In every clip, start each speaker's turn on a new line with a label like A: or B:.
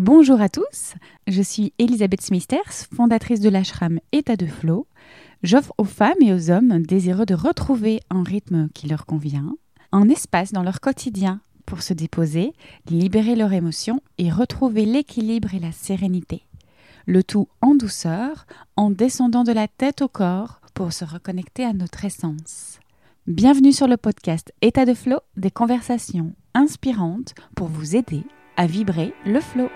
A: Bonjour à tous, je suis Elisabeth Smithers, fondatrice de l'ashram État de Flow. J'offre aux femmes et aux hommes désireux de retrouver un rythme qui leur convient, un espace dans leur quotidien pour se déposer, libérer leurs émotions et retrouver l'équilibre et la sérénité. Le tout en douceur, en descendant de la tête au corps pour se reconnecter à notre essence. Bienvenue sur le podcast État de Flow, des conversations inspirantes pour vous aider à vibrer le flow.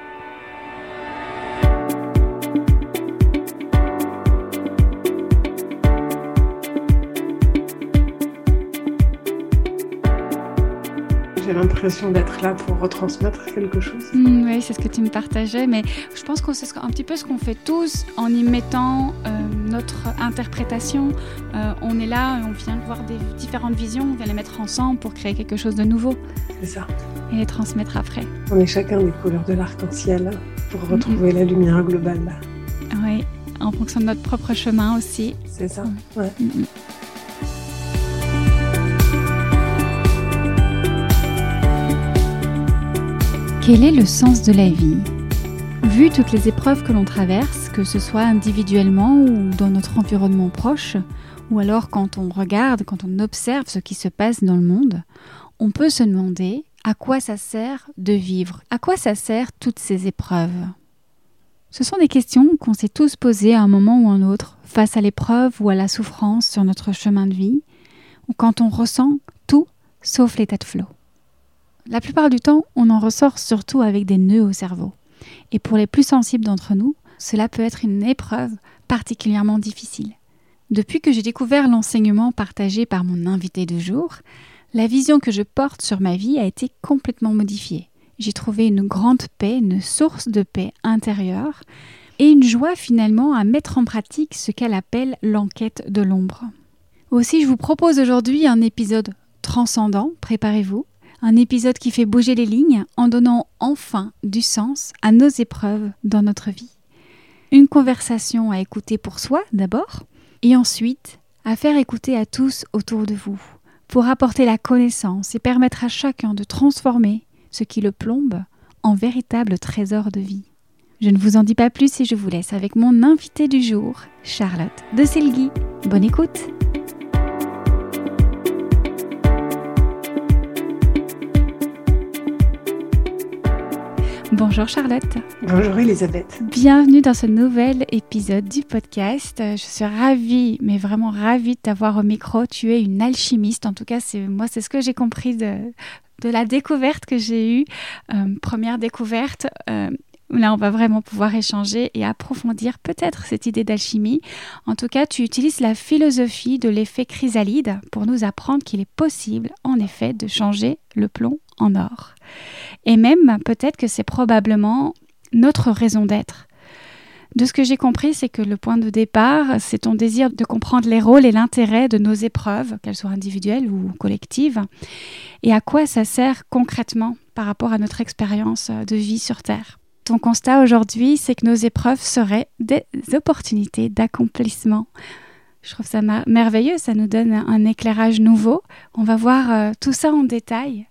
B: J'ai l'impression d'être là pour retransmettre quelque chose.
A: Mm, oui, c'est ce que tu me partageais, mais je pense que c'est un petit peu ce qu'on fait tous en y mettant euh, notre interprétation. Euh, on est là, on vient voir des différentes visions, on vient les mettre ensemble pour créer quelque chose de nouveau.
B: C'est ça
A: et les transmettre après.
B: On est chacun des couleurs de l'arc-en-ciel pour retrouver la lumière globale.
A: Oui, en fonction de notre propre chemin aussi.
B: C'est ça,
A: ouais. Quel est le sens de la vie? Vu toutes les épreuves que l'on traverse, que ce soit individuellement ou dans notre environnement proche, ou alors quand on regarde, quand on observe ce qui se passe dans le monde, on peut se demander à quoi ça sert de vivre À quoi ça sert toutes ces épreuves? Ce sont des questions qu'on s'est tous posées à un moment ou un autre, face à l'épreuve ou à la souffrance sur notre chemin de vie, ou quand on ressent tout sauf l'état de flot. La plupart du temps, on en ressort surtout avec des nœuds au cerveau. Et pour les plus sensibles d'entre nous, cela peut être une épreuve particulièrement difficile. Depuis que j'ai découvert l'enseignement partagé par mon invité de jour, la vision que je porte sur ma vie a été complètement modifiée. J'ai trouvé une grande paix, une source de paix intérieure et une joie finalement à mettre en pratique ce qu'elle appelle l'enquête de l'ombre. Aussi, je vous propose aujourd'hui un épisode transcendant, préparez-vous, un épisode qui fait bouger les lignes en donnant enfin du sens à nos épreuves dans notre vie. Une conversation à écouter pour soi d'abord, et ensuite à faire écouter à tous autour de vous pour apporter la connaissance et permettre à chacun de transformer ce qui le plombe en véritable trésor de vie. Je ne vous en dis pas plus et je vous laisse avec mon invité du jour, Charlotte de Selgui. Bonne écoute Bonjour Charlotte.
B: Bonjour Elisabeth.
A: Bienvenue dans ce nouvel épisode du podcast. Je suis ravie, mais vraiment ravie de t'avoir au micro. Tu es une alchimiste. En tout cas, c'est moi, c'est ce que j'ai compris de, de la découverte que j'ai eue. Euh, première découverte. Euh, Là, on va vraiment pouvoir échanger et approfondir peut-être cette idée d'alchimie. En tout cas, tu utilises la philosophie de l'effet chrysalide pour nous apprendre qu'il est possible, en effet, de changer le plomb en or. Et même, peut-être que c'est probablement notre raison d'être. De ce que j'ai compris, c'est que le point de départ, c'est ton désir de comprendre les rôles et l'intérêt de nos épreuves, qu'elles soient individuelles ou collectives, et à quoi ça sert concrètement par rapport à notre expérience de vie sur Terre. Ton constat aujourd'hui, c'est que nos épreuves seraient des opportunités d'accomplissement. Je trouve ça merveilleux, ça nous donne un éclairage nouveau. On va voir euh, tout ça en détail.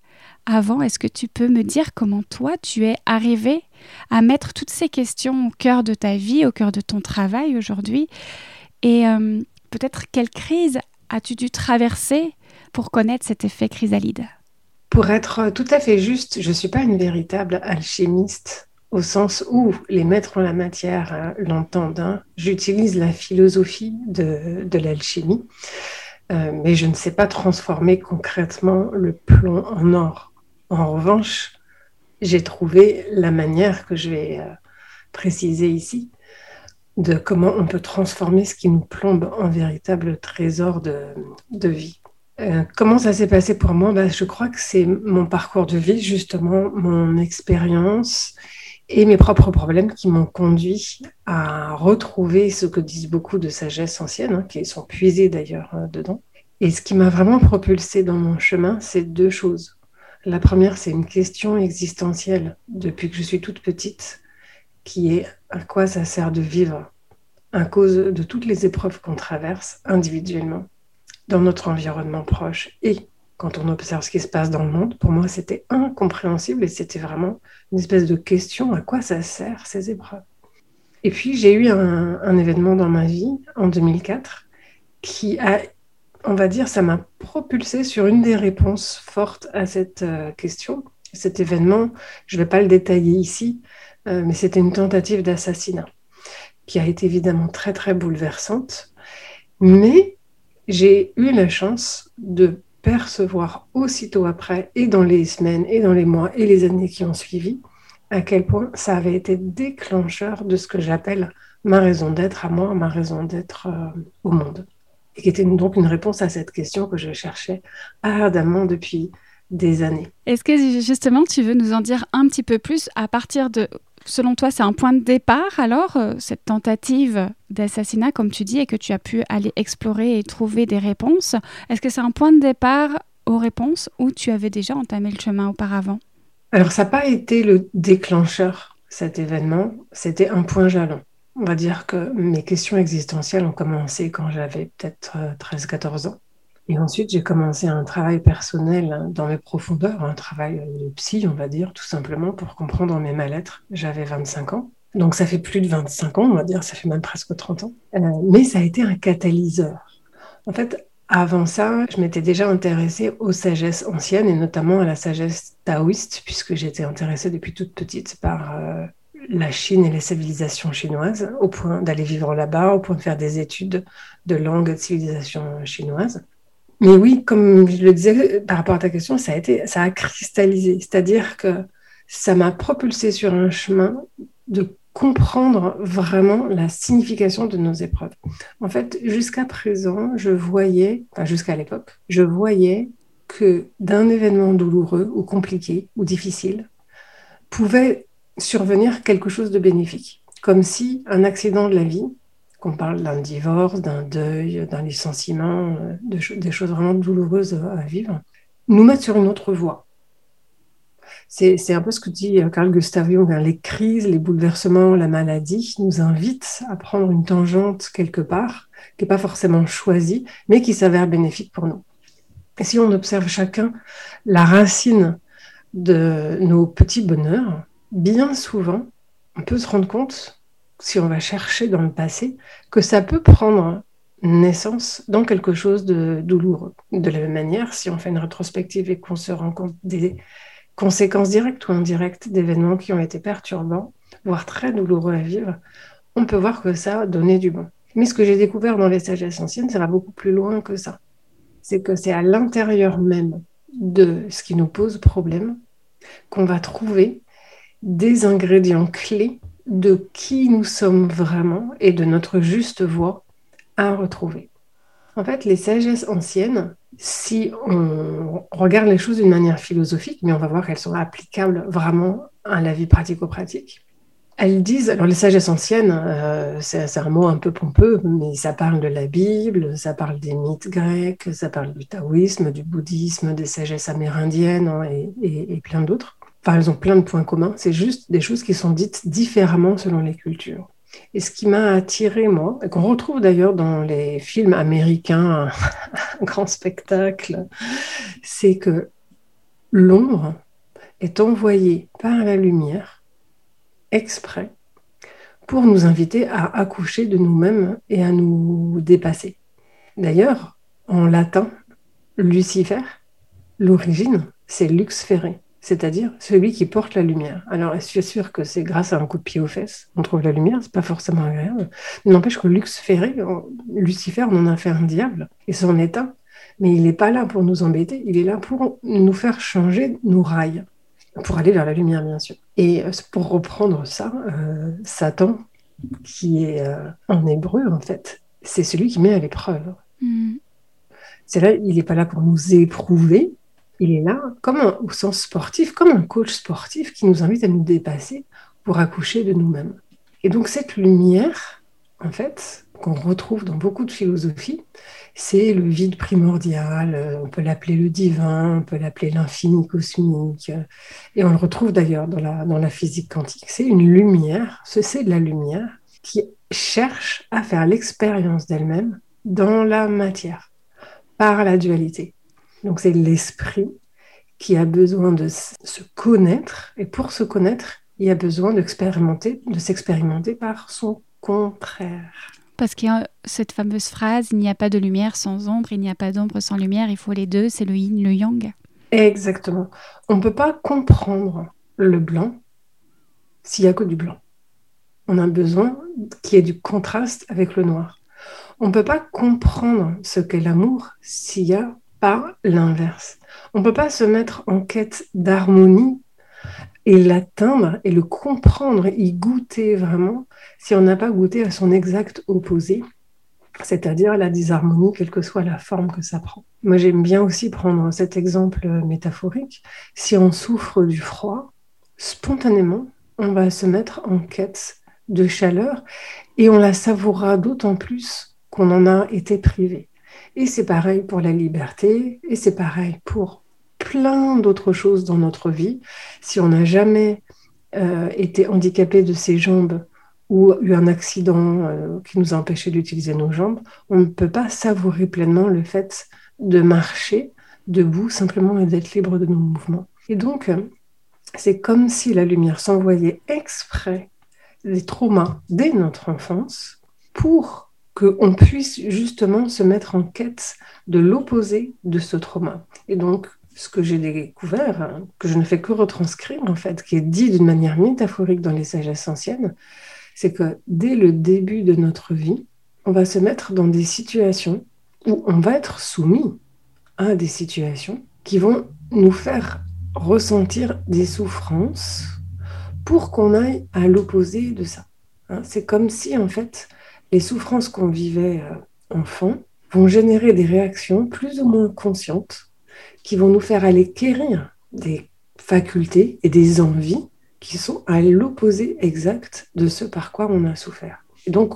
A: Avant, est-ce que tu peux me dire comment toi, tu es arrivé à mettre toutes ces questions au cœur de ta vie, au cœur de ton travail aujourd'hui? Et euh, peut-être quelle crise as-tu dû traverser pour connaître cet effet chrysalide?
B: Pour être tout à fait juste, je ne suis pas une véritable alchimiste au sens où les maîtres en la matière hein, l'entendent. Hein. J'utilise la philosophie de, l'alchimie, euh, mais je ne sais pas transformer concrètement le plomb en or. En revanche, j'ai trouvé la manière que je vais euh, préciser ici de comment on peut transformer ce qui nous plombe en véritable trésor de, vie. Euh, comment ça s'est passé pour moi? Bah, Je crois que c'est mon parcours de vie, justement, mon expérience et mes propres problèmes qui m'ont conduit à retrouver ce que disent beaucoup de sagesse ancienne, hein, qui sont puisées d'ailleurs euh, dedans. Et ce qui m'a vraiment propulsé dans mon chemin, c'est deux choses. La première, c'est une question existentielle depuis que je suis toute petite, qui est à quoi ça sert de vivre à cause de toutes les épreuves qu'on traverse individuellement dans notre environnement proche et quand on observe ce qui se passe dans le monde. Pour moi, c'était incompréhensible et c'était vraiment une espèce de question à quoi ça sert ces épreuves? Et puis j'ai eu un, événement dans ma vie en 2004 qui a, on va dire, ça m'a propulsé sur une des réponses fortes à cette euh, question. Cet événement, je ne vais pas le détailler ici, euh, mais c'était une tentative d'assassinat qui a été évidemment très très bouleversante. Mais j'ai eu la chance de percevoir aussitôt après, et dans les semaines, et dans les mois, et les années qui ont suivi, à quel point ça avait été déclencheur de ce que j'appelle ma raison d'être à moi, ma raison d'être euh, au monde. Et qui était donc une réponse à cette question que je cherchais ardemment depuis des années.
A: Est-ce que justement tu veux nous en dire un petit peu plus à partir de selon toi, c'est un point de départ alors, euh, cette tentative d'assassinat, comme tu dis, et que tu as pu aller explorer et trouver des réponses Est-ce que c'est un point de départ aux réponses ou tu avais déjà entamé le chemin auparavant?
B: Alors, ça n'a pas été le déclencheur, cet événement, c'était un point jalon. On va dire que mes questions existentielles ont commencé quand j'avais peut-être 13-14 euh, ans. Et ensuite, j'ai commencé un travail personnel dans mes profondeurs, un travail de psy, on va dire, tout simplement pour comprendre mes mal-être. J'avais 25 ans. Donc ça fait plus de 25 ans, on va dire, ça fait même presque 30 ans. Euh, mais ça a été un catalyseur. En fait, avant ça, je m'étais déjà intéressée aux sagesses anciennes et notamment à la sagesse taoïste, puisque j'étais intéressée depuis toute petite par euh, la Chine et les civilisations chinoises, au point d'aller vivre là-bas, au point de faire des études de langue de civilisation chinoise. Mais oui, comme je le disais par rapport à ta question, ça a, été, ça a cristallisé. C'est-à-dire que ça m'a propulsé sur un chemin de comprendre vraiment la signification de nos épreuves. En fait, jusqu'à présent, je voyais, enfin jusqu'à l'époque, je voyais que d'un événement douloureux ou compliqué ou difficile pouvait survenir quelque chose de bénéfique. Comme si un accident de la vie qu'on parle d'un divorce, d'un deuil, d'un licenciement, euh, des choses vraiment douloureuses à vivre, nous mettre sur une autre voie. C'est un peu ce que dit euh, Carl Gustav Jung, hein. les crises, les bouleversements, la maladie nous invitent à prendre une tangente quelque part, qui n'est pas forcément choisie, mais qui s'avère bénéfique pour nous. Et si on observe chacun la racine de nos petits bonheurs, bien souvent, on peut se rendre compte si on va chercher dans le passé, que ça peut prendre naissance dans quelque chose de douloureux. De la même manière, si on fait une rétrospective et qu'on se rend compte des conséquences directes ou indirectes d'événements qui ont été perturbants, voire très douloureux à vivre, on peut voir que ça a donné du bon. Mais ce que j'ai découvert dans les sagesses anciennes, ça va beaucoup plus loin que ça. C'est que c'est à l'intérieur même de ce qui nous pose problème qu'on va trouver des ingrédients clés de qui nous sommes vraiment et de notre juste voie à retrouver. En fait, les sagesses anciennes, si on regarde les choses d'une manière philosophique, mais on va voir qu'elles sont applicables vraiment à la vie pratico-pratique, elles disent, alors les sagesses anciennes, euh, c'est un mot un peu pompeux, mais ça parle de la Bible, ça parle des mythes grecs, ça parle du taoïsme, du bouddhisme, des sagesses amérindiennes hein, et plein d'autres. Enfin, elles ont plein de points communs. C'est juste des choses qui sont dites différemment selon les cultures. Et ce qui m'a attiré, moi, et qu'on retrouve d'ailleurs dans les films américains, un grand spectacle, c'est que l'ombre est envoyée par la lumière exprès pour nous inviter à accoucher de nous-mêmes et à nous dépasser. D'ailleurs, en latin, Lucifer, l'origine, c'est Lux Ferré c'est-à-dire celui qui porte la lumière. Alors, je suis sûr que c'est grâce à un coup de pied aux fesses on trouve la lumière, c'est pas forcément agréable. Mais n'empêche que Lucifer, Lucifer, on en a fait un diable, et son état, mais il n'est pas là pour nous embêter, il est là pour nous faire changer nos rails, pour aller vers la lumière, bien sûr. Et euh, pour reprendre ça, euh, Satan, qui est euh, en hébreu, en fait, c'est celui qui met à l'épreuve. Mm. C'est là, il n'est pas là pour nous éprouver, il est là, comme au sens sportif, comme un coach sportif qui nous invite à nous dépasser pour accoucher de nous-mêmes. Et donc cette lumière, en fait, qu'on retrouve dans beaucoup de philosophies, c'est le vide primordial, euh, on peut l'appeler le divin, on peut l'appeler l'infini cosmique, euh, et on le retrouve d'ailleurs dans la, dans la physique quantique. C'est une lumière, ce c'est de la lumière qui cherche à faire l'expérience d'elle-même dans la matière, par la dualité. Donc c'est l'esprit qui a besoin de se connaître, et pour se connaître, il a besoin d'expérimenter, de s'expérimenter par son contraire.
A: Parce qu'il y a cette fameuse phrase, il n'y a pas de lumière sans ombre, il n'y a pas d'ombre sans lumière, il faut les deux, c'est le yin, le yang.
B: Exactement. On ne peut pas comprendre le blanc s'il n'y a que du blanc. On a besoin qu'il y ait du contraste avec le noir. On ne peut pas comprendre ce qu'est l'amour s'il n'y a pas l'inverse. On ne peut pas se mettre en quête d'harmonie et l'atteindre et le comprendre, y goûter vraiment, si on n'a pas goûté à son exact opposé, c'est-à-dire la disharmonie, quelle que soit la forme que ça prend. Moi, j'aime bien aussi prendre cet exemple métaphorique. Si on souffre du froid, spontanément, on va se mettre en quête de chaleur et on la savourera d'autant plus qu'on en a été privé. Et c'est pareil pour la liberté, et c'est pareil pour plein d'autres choses dans notre vie. Si on n'a jamais euh, été handicapé de ses jambes ou eu un accident euh, qui nous a empêché d'utiliser nos jambes, on ne peut pas savourer pleinement le fait de marcher debout simplement et d'être libre de nos mouvements. Et donc, euh, c'est comme si la lumière s'envoyait exprès des traumas dès notre enfance pour qu'on puisse justement se mettre en quête de l'opposé de ce trauma. Et donc, ce que j'ai découvert, hein, que je ne fais que retranscrire en fait, qui est dit d'une manière métaphorique dans les sagesses anciennes, c'est que dès le début de notre vie, on va se mettre dans des situations où on va être soumis à des situations qui vont nous faire ressentir des souffrances pour qu'on aille à l'opposé de ça. Hein. c'est comme si en fait les souffrances qu'on vivait euh, enfant vont générer des réactions plus ou moins conscientes qui vont nous faire aller quérir des facultés et des envies qui sont à l'opposé exact de ce par quoi on a souffert. Et donc,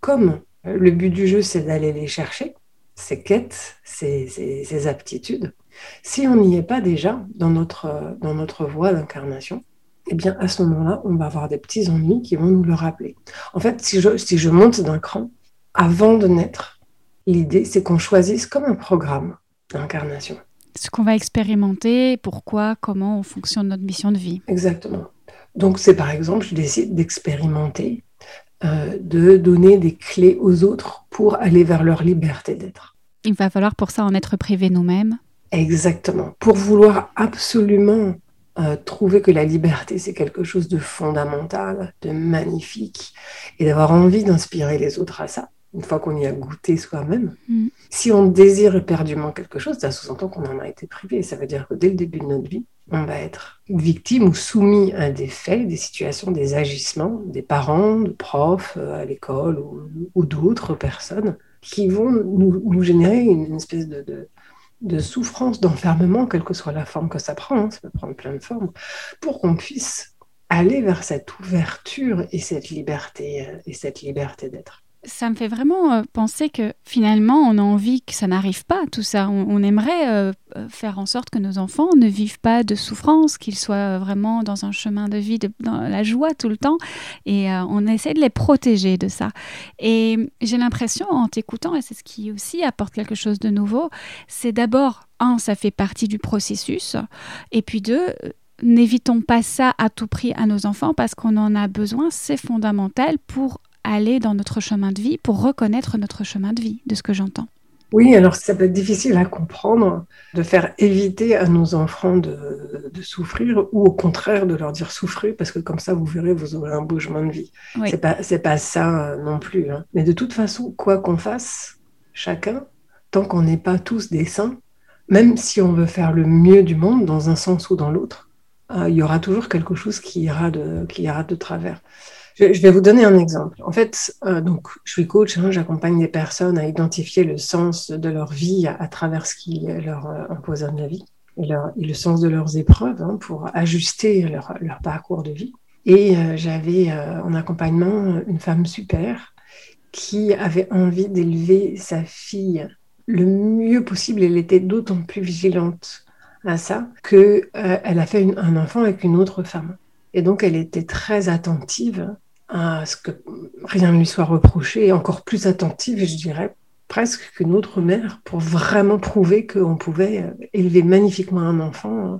B: comme le but du jeu, c'est d'aller les chercher, ces quêtes, ces, aptitudes, si on n'y est pas déjà dans notre, dans notre voie d'incarnation, eh bien, à ce moment-là, on va avoir des petits ennuis qui vont nous le rappeler. En fait, si je, si je monte d'un cran, avant de naître, l'idée, c'est qu'on choisisse comme un programme d'incarnation
A: ce qu'on va expérimenter, pourquoi, comment on fonctionne notre mission de vie.
B: Exactement. Donc c'est par exemple, je décide d'expérimenter, euh, de donner des clés aux autres pour aller vers leur liberté d'être.
A: Il va falloir pour ça en être privé nous-mêmes.
B: Exactement. Pour vouloir absolument euh, trouver que la liberté, c'est quelque chose de fondamental, de magnifique, et d'avoir envie d'inspirer les autres à ça, une fois qu'on y a goûté soi-même. Mm. Si on désire éperdument quelque chose, ça sous-entend qu'on en a été privé. Ça veut dire que dès le début de notre vie, on va être victime ou soumis à des faits, des situations, des agissements des parents, de profs euh, à l'école ou, d'autres personnes qui vont nous, générer une, espèce de, de, souffrance, d'enfermement, quelle que soit la forme que ça prend, hein. ça peut prendre plein de formes, pour qu'on puisse aller vers cette ouverture et cette liberté euh, et cette liberté d'être
A: ça me fait vraiment euh, penser que finalement, on a envie que ça n'arrive pas, tout ça. On, aimerait euh, euh, faire en sorte que nos enfants ne vivent pas de souffrance, qu'ils soient vraiment dans un chemin de vie, dans la joie tout le temps. Et on essaie de les protéger de ça. Et j'ai l'impression, en t'écoutant, et c'est ce qui aussi apporte quelque chose de nouveau, c'est d'abord, un, ça fait partie du processus. Et puis deux, n'évitons pas ça à tout prix à nos enfants parce qu'on en a besoin, c'est fondamental pour aller dans notre chemin de vie, pour reconnaître notre chemin de vie, de ce que j'entends.
B: Oui, alors ça peut être difficile à comprendre, de faire éviter à nos enfants de, souffrir ou au contraire de leur dire souffrir parce que comme ça, vous verrez, vous aurez un beau chemin de vie. C'est pas, pas ça euh, non plus. Hein. Mais de toute façon, quoi qu'on fasse, chacun, tant qu'on n'est pas tous des saints, même si on veut faire le mieux du monde dans un sens ou dans l'autre, euh, il y aura toujours quelque chose qui ira de, qui ira de travers. Je, vais vous donner un exemple. En fait, euh, donc, je suis coach, hein, j'accompagne des personnes à identifier le sens de leur vie à, travers ce qui leur euh, empoisonne la vie et, le sens de leurs épreuves hein, pour ajuster leur, parcours de vie. Et euh, j'avais en accompagnement une femme super qui avait envie d'élever sa fille le mieux possible. Elle était d'autant plus vigilante à ça qu'elle elle a fait un enfant avec une autre femme. Et donc, elle était très attentive à ce que rien ne lui soit reproché, et encore plus attentive, je dirais, presque qu'une autre mère pour vraiment prouver qu'on pouvait euh, élever magnifiquement un enfant euh,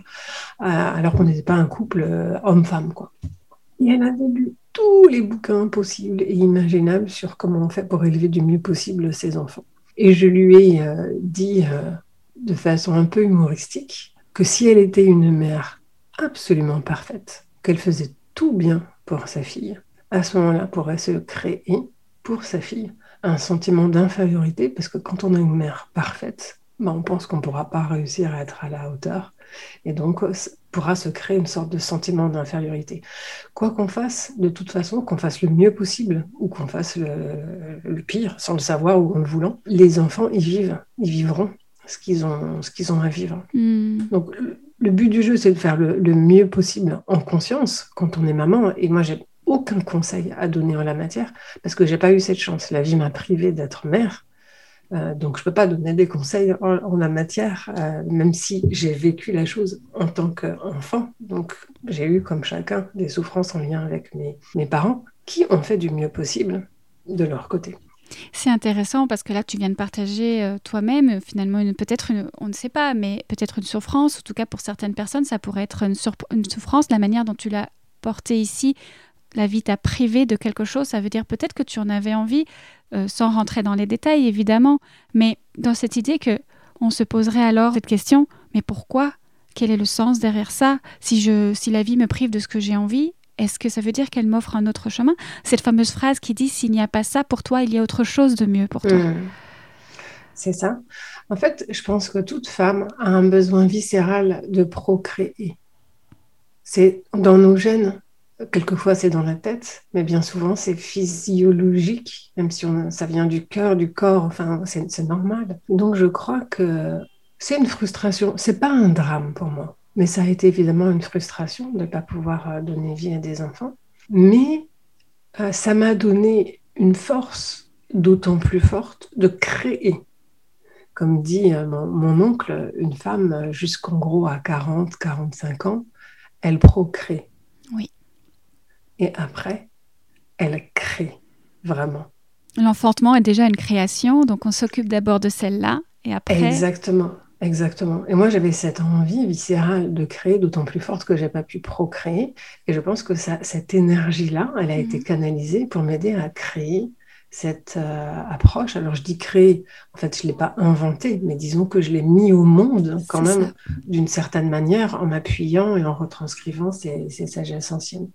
B: alors qu'on n'était pas un couple euh, homme-femme. quoi. Et elle avait lu tous les bouquins possibles et imaginables sur comment on fait pour élever du mieux possible ses enfants. Et je lui ai dit de façon un peu humoristique que si elle était une mère absolument parfaite, qu'elle faisait tout bien pour sa fille, à ce moment-là pourrait se créer pour sa fille un sentiment d'infériorité, parce que quand on a une mère parfaite, ben, on pense qu'on ne pourra pas réussir à être à la hauteur, et donc euh, pourra se créer une sorte de sentiment d'infériorité. Quoi qu'on fasse, de toute façon, qu'on fasse le mieux possible ou qu'on fasse le, pire, sans le savoir ou en le voulant, les enfants, ils vivent, ils vivront ce qu'ils ont, ce qu'ils ont à vivre. Hmm. Donc le but du jeu, c'est de faire le, le, mieux possible en conscience quand on est maman. Et moi, j'ai aucun conseil à donner en la matière parce que j'ai pas eu cette chance. La vie m'a privée d'être mère. Euh, donc, je ne peux pas donner des conseils en, la matière, euh, même si j'ai vécu la chose en tant qu'enfant. Donc, j'ai eu, comme chacun, des souffrances en lien avec mes, mes parents qui ont fait du mieux possible de leur côté.
A: C'est intéressant parce que là, tu viens de partager euh, toi-même, finalement, peut-être, on ne sait pas, mais peut-être une souffrance. En tout cas, pour certaines personnes, ça pourrait être une, une souffrance. La manière dont tu l'as porté ici la vie t'a privé de quelque chose, ça veut dire peut-être que tu en avais envie, euh, sans rentrer dans les détails évidemment, mais dans cette idée que on se poserait alors cette question, mais pourquoi? Quel est le sens derrière ça? Si je, si la vie me prive de ce que j'ai envie, est-ce que ça veut dire qu'elle m'offre un autre chemin? Cette fameuse phrase qui dit s'il n'y a pas ça pour toi, il y a autre chose de mieux pour toi. Mmh.
B: C'est ça. En fait, je pense que toute femme a un besoin viscéral de procréer. C'est dans nos gènes. Quelquefois, c'est dans la tête, mais bien souvent, c'est physiologique, même si ça vient du cœur, du corps, enfin, c'est normal. Donc, je crois que c'est une frustration. C'est pas un drame pour moi, mais ça a été évidemment une frustration de ne pas pouvoir euh, donner vie à des enfants. Mais euh, ça m'a donné une force d'autant plus forte de créer. Comme dit euh, mon, mon, oncle, une femme jusqu'en gros à 40, 45 ans, elle procrée. Et après, elle crée vraiment.
A: L'enfantement est déjà une création, donc on s'occupe d'abord de celle-là et après.
B: Exactement, exactement. Et moi, j'avais cette envie viscérale de créer, d'autant plus forte que j'ai pas pu procréer. Et je pense que ça, cette énergie-là, elle a été mhm. canalisée pour m'aider à créer cette euh, approche. Alors je dis créer, en fait je ne l'ai pas inventé, mais disons que je l'ai mis au monde quand même d'une certaine manière en m'appuyant et en retranscrivant ces, ces sagesses anciennes.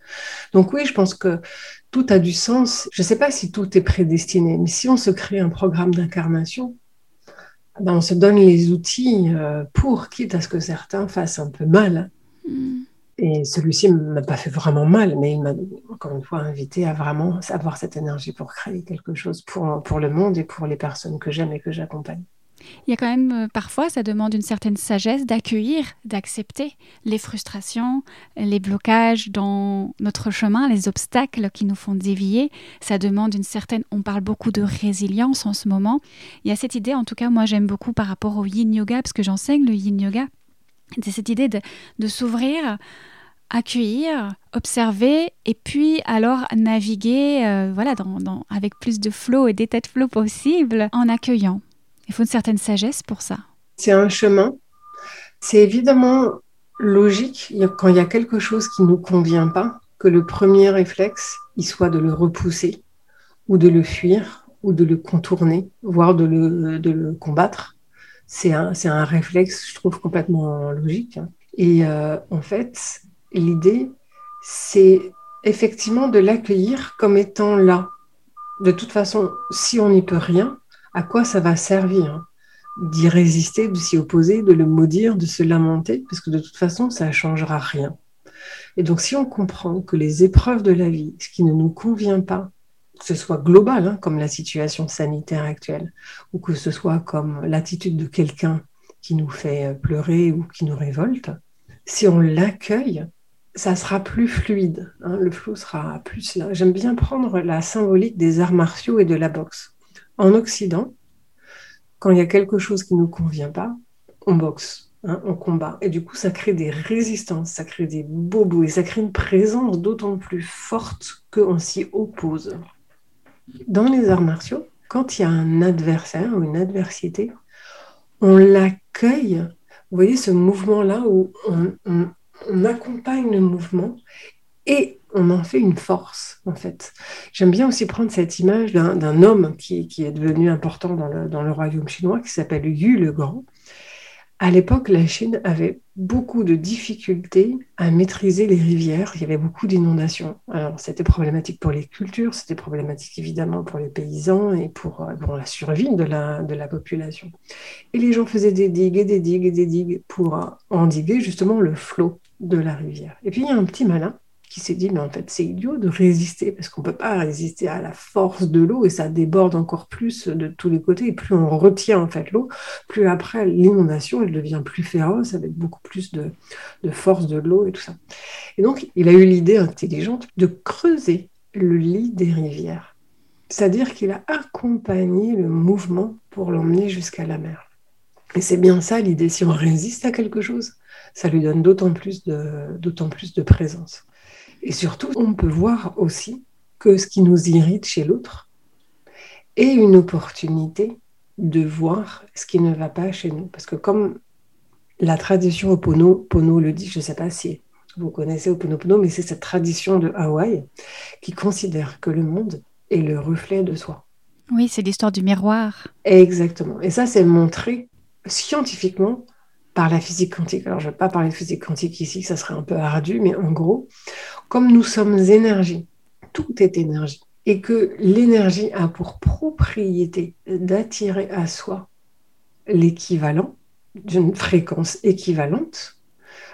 B: Donc oui, je pense que tout a du sens. Je ne sais pas si tout est prédestiné, mais si on se crée un programme d'incarnation, ben on se donne les outils euh, pour, quitte à ce que certains fassent un peu mal. Hmm. Et celui-ci ne m'a pas fait vraiment mal, mais il m'a encore une fois invité à vraiment avoir cette énergie pour créer quelque chose pour, pour le monde et pour les personnes que j'aime et que j'accompagne.
A: Il y a quand même euh, parfois, ça demande une certaine sagesse d'accueillir, d'accepter les frustrations, les blocages dans notre chemin, les obstacles qui nous font dévier. Ça demande une certaine, on parle beaucoup de résilience en ce moment. Il y a cette idée, en tout cas, moi j'aime beaucoup par rapport au yin yoga, parce que j'enseigne le yin yoga. C'est cette idée de, s'ouvrir, accueillir, observer et puis alors naviguer euh, voilà, avec plus de flow et d'état de flow possible en accueillant. Il faut une certaine sagesse pour ça.
B: C'est un chemin. C'est évidemment logique quand il y a quelque chose qui ne nous convient pas, que le premier réflexe, il soit de le repousser ou de le fuir ou de le contourner, voire de le, de le combattre c'est un, un, réflexe, je trouve, complètement logique. Hein. Et euh, en fait, l'idée, c'est effectivement de l'accueillir comme étant là. De toute façon, si on n'y peut rien, à quoi ça va servir hein? D'y résister, de s'y opposer, de le maudire, de se lamenter, parce que de toute façon, ça ne changera rien. Et donc, si on comprend que les épreuves de la vie, ce qui ne nous convient pas, que ce soit global, hein, comme la situation sanitaire actuelle, ou que ce soit comme l'attitude de quelqu'un qui nous fait pleurer ou qui nous révolte, si on l'accueille, ça sera plus fluide. Hein, le flou sera plus là. J'aime bien prendre la symbolique des arts martiaux et de la boxe. En Occident, quand il y a quelque chose qui ne nous convient pas, on boxe, hein, on combat. Et du coup, ça crée des résistances, ça crée des bobos et ça crée une présence d'autant plus forte qu'on s'y oppose. Dans les arts martiaux, quand il y a un adversaire ou une adversité, on l'accueille. Vous voyez ce mouvement-là où on, accompagne le mouvement et on en fait une force, en fait. J'aime bien aussi prendre cette image d'un homme qui, est devenu important dans le, dans le royaume chinois, qui s'appelle Yu le Grand, à l'époque, la Chine avait beaucoup de difficultés à maîtriser les rivières. Il y avait beaucoup d'inondations. Alors, c'était problématique pour les cultures, c'était problématique évidemment pour les paysans et pour, euh, la survie de la, de la population. Et les gens faisaient des digues et des digues et des digues pour euh, endiguer justement le flot de la rivière. Et puis, il y a un petit malin qui s'est dit, mais en fait, c'est idiot de résister, parce qu'on ne peut pas résister à la force de l'eau, et ça déborde encore plus de tous les côtés, et plus on retient en fait l'eau, plus après l'inondation, elle devient plus féroce, avec beaucoup plus de, de force de l'eau et tout ça. Et donc, il a eu l'idée intelligente de creuser le lit des rivières. C'est-à-dire qu'il a accompagné le mouvement pour l'emmener jusqu'à la mer. Et c'est bien ça l'idée, si on résiste à quelque chose, ça lui donne d'autant plus d'autant plus de présence. Et surtout, on peut voir aussi que ce qui nous irrite chez l'autre est une opportunité de voir ce qui ne va pas chez nous. Parce que comme la tradition Oponopono le dit, je ne sais pas si vous connaissez Oponopono, mais c'est cette tradition de Hawaï qui considère que le monde est le reflet de soi.
A: Oui, c'est l'histoire du miroir.
B: Exactement. Et ça, c'est montré scientifiquement par la physique quantique. Alors, je ne vais pas parler de physique quantique ici, ça serait un peu ardu, mais en gros, comme nous sommes énergie, tout est énergie, et que l'énergie a pour propriété d'attirer à soi l'équivalent d'une fréquence équivalente,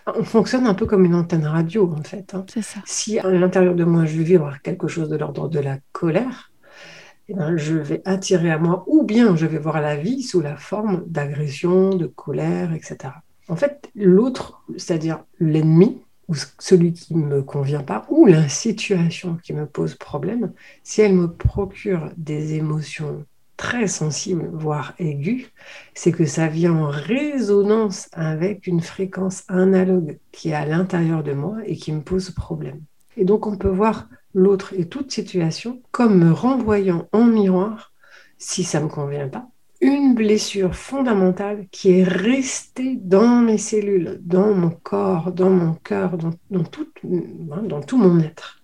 B: on fonctionne un peu comme une antenne radio, en fait. Hein. Si à l'intérieur de moi, je vibre quelque chose de l'ordre de la colère, eh ben, je vais attirer à moi, ou bien je vais voir la vie sous la forme d'agression, de colère, etc. En fait, l'autre, c'est-à-dire l'ennemi, ou celui qui ne me convient pas, ou la situation qui me pose problème, si elle me procure des émotions très sensibles, voire aiguës, c'est que ça vient en résonance avec une fréquence analogue qui est à l'intérieur de moi et qui me pose problème. Et donc on peut voir l'autre et toute situation comme me renvoyant en miroir, si ça ne me convient pas, une blessure fondamentale qui est restée dans mes cellules, dans mon corps, dans mon cœur, dans, tout, hein, dans tout mon être.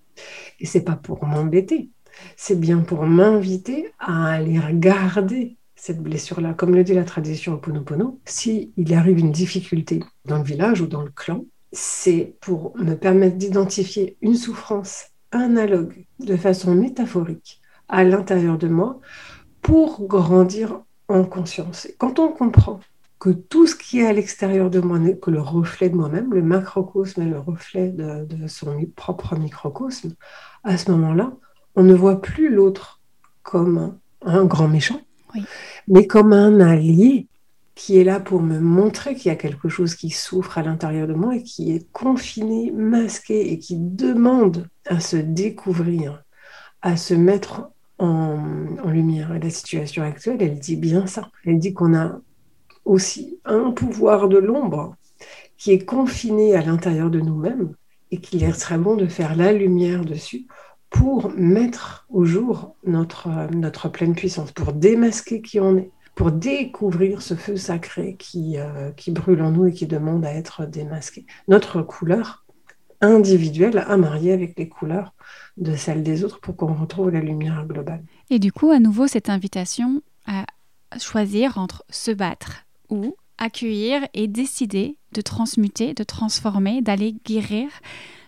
B: Et c'est pas pour m'embêter, c'est bien pour m'inviter à aller regarder cette blessure-là. Comme le dit la tradition Oponopono, s'il il arrive une difficulté dans le village ou dans le clan, c'est pour me permettre d'identifier une souffrance analogue de façon métaphorique à l'intérieur de moi pour grandir en conscience. quand on comprend que tout ce qui est à l'extérieur de moi n'est que le reflet de moi-même, le macrocosme est le reflet de, son propre microcosme, à ce moment-là, on ne voit plus l'autre comme un, grand méchant, mais comme un allié qui est là pour me montrer qu'il y a quelque chose qui souffre à l'intérieur de moi et qui est confiné, masqué et qui demande à se découvrir, à se mettre en, lumière. Et la situation actuelle, elle dit bien ça. Elle dit qu'on a aussi un pouvoir de l'ombre qui est confiné à l'intérieur de nous-mêmes et qu'il est très bon de faire la lumière dessus pour mettre au jour notre, notre pleine puissance, pour démasquer qui on est pour découvrir ce feu sacré qui, euh, qui brûle en nous et qui demande à être démasqué. Notre couleur individuelle à marier avec les couleurs de celles des autres pour qu'on retrouve la lumière globale.
A: Et du coup, à nouveau, cette invitation à choisir entre se battre ou accueillir et décider de transmuter, de transformer, d'aller guérir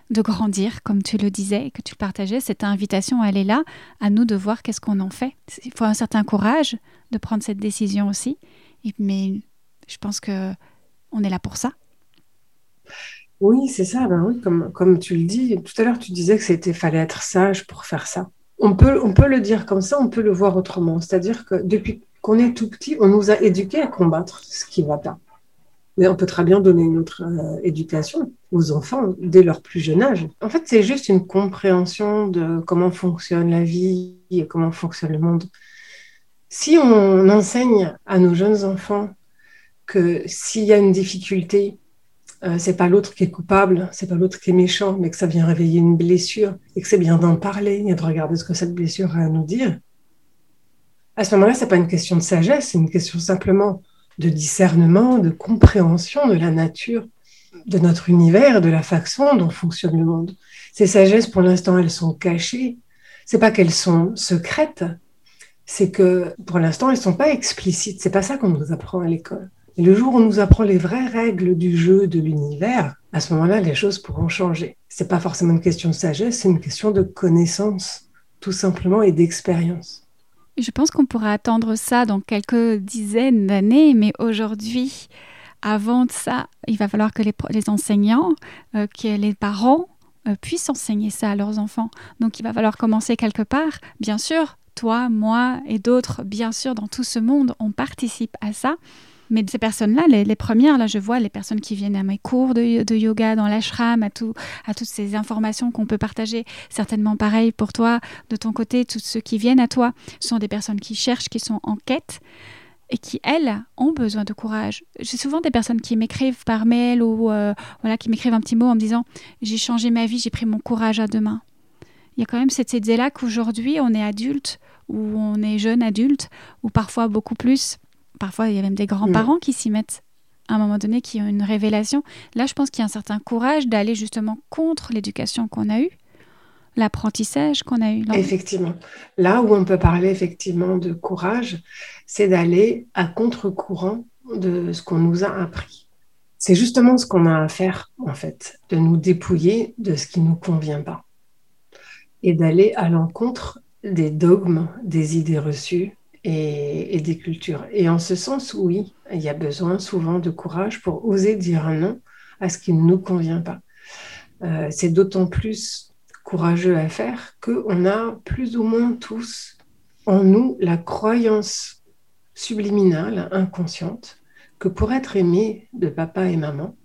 A: de grandir, comme tu le disais, que tu partageais, cette invitation, elle est là, à nous de voir qu'est-ce qu'on en fait. Il faut un certain courage de prendre cette décision aussi, mais je pense que on est là pour ça.
B: Oui, c'est ça. Ben oui, comme, comme tu le dis, tout à l'heure, tu disais que c'était fallait être sage pour faire ça. On peut, on peut le dire comme ça, on peut le voir autrement. C'est-à-dire que depuis qu'on est tout petit, on nous a éduqués à combattre ce qui va pas. Mais on peut très bien donner une autre euh, éducation aux enfants dès leur plus jeune âge. En fait, c'est juste une compréhension de comment fonctionne la vie et comment fonctionne le monde. Si on enseigne à nos jeunes enfants que s'il y a une difficulté, euh, c'est pas l'autre qui est coupable, c'est pas l'autre qui est méchant, mais que ça vient réveiller une blessure et que c'est bien d'en parler et de regarder ce que cette blessure a à nous dire, À ce moment-là, ce n'est pas une question de sagesse, c'est une question simplement de discernement, de compréhension de la nature, de notre univers, de la façon dont fonctionne le monde. Ces sagesses, pour l'instant, elles sont cachées. C'est pas qu'elles sont secrètes, c'est que pour l'instant, elles sont pas explicites. C'est pas ça qu'on nous apprend à l'école. Le jour où on nous apprend les vraies règles du jeu, de l'univers, à ce moment-là, les choses pourront changer. C'est pas forcément une question de sagesse, c'est une question de connaissance, tout simplement, et d'expérience.
A: Je pense qu'on pourra attendre ça dans quelques dizaines d'années, mais aujourd'hui, avant de ça, il va falloir que les, enseignants, euh, que les parents euh, puissent enseigner ça à leurs enfants. Donc il va falloir commencer quelque part. Bien sûr, toi, moi et d'autres, bien sûr, dans tout ce monde, on participe à ça. Mais ces personnes-là, les, premières, là, je vois les personnes qui viennent à mes cours de, yoga dans l'ashram, à, tout, à toutes ces informations qu'on peut partager, certainement pareil pour toi, de ton côté, tous ceux qui viennent à toi, sont des personnes qui cherchent, qui sont en quête et qui, elles, ont besoin de courage. J'ai souvent des personnes qui m'écrivent par mail ou euh, voilà, qui m'écrivent un petit mot en me disant J'ai changé ma vie, j'ai pris mon courage à deux mains. Il y a quand même cette idée-là qu'aujourd'hui, on est adulte ou on est jeune adulte, ou parfois beaucoup plus Parfois, il y a même des grands-parents mm. qui s'y mettent à un moment donné, qui ont une révélation. Là, je pense qu'il y a un certain courage d'aller justement contre l'éducation qu'on a eue, l'apprentissage qu'on a eu.
B: Effectivement. Là où on peut parler effectivement de courage, c'est d'aller à contre-courant de ce qu'on nous a appris. C'est justement ce qu'on a à faire, en fait, de nous dépouiller de ce qui ne nous convient pas et d'aller à l'encontre des dogmes, des idées reçues, et, des cultures. Et en ce sens, oui, il y a besoin souvent de courage pour oser dire non à ce qui ne nous convient pas. Euh, c'est d'autant plus courageux à faire qu'on a plus ou moins tous en nous la croyance subliminale, inconsciente, que pour être aimé de papa et maman,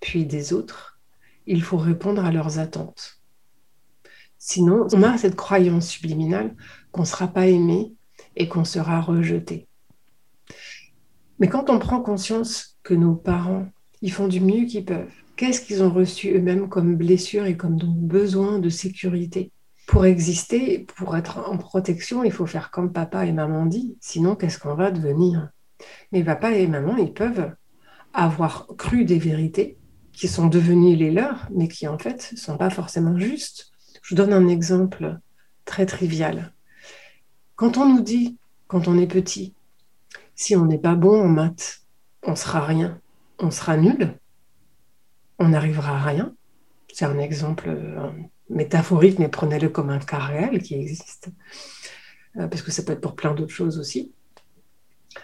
B: puis des autres, il faut répondre à leurs attentes. Sinon, on a cette croyance subliminale qu'on ne sera pas aimé, et qu'on sera rejeté. Mais quand on prend conscience que nos parents, ils font du mieux qu'ils peuvent, qu'est-ce qu'ils ont reçu eux-mêmes comme blessure et comme besoin de sécurité? Pour exister, pour être en protection, il faut faire comme papa et maman dit, sinon qu'est-ce qu'on va devenir? Mais papa et maman, ils peuvent avoir cru des vérités qui sont devenues les leurs, mais qui en fait ne sont pas forcément justes. Je vous donne un exemple très trivial. Quand on nous dit, quand on est petit, si on n'est pas bon en maths, on sera rien, on sera nul, on n'arrivera à rien. C'est un exemple euh, métaphorique, mais prenez-le comme un cas réel qui existe, euh, parce que ça peut être pour plein d'autres choses aussi.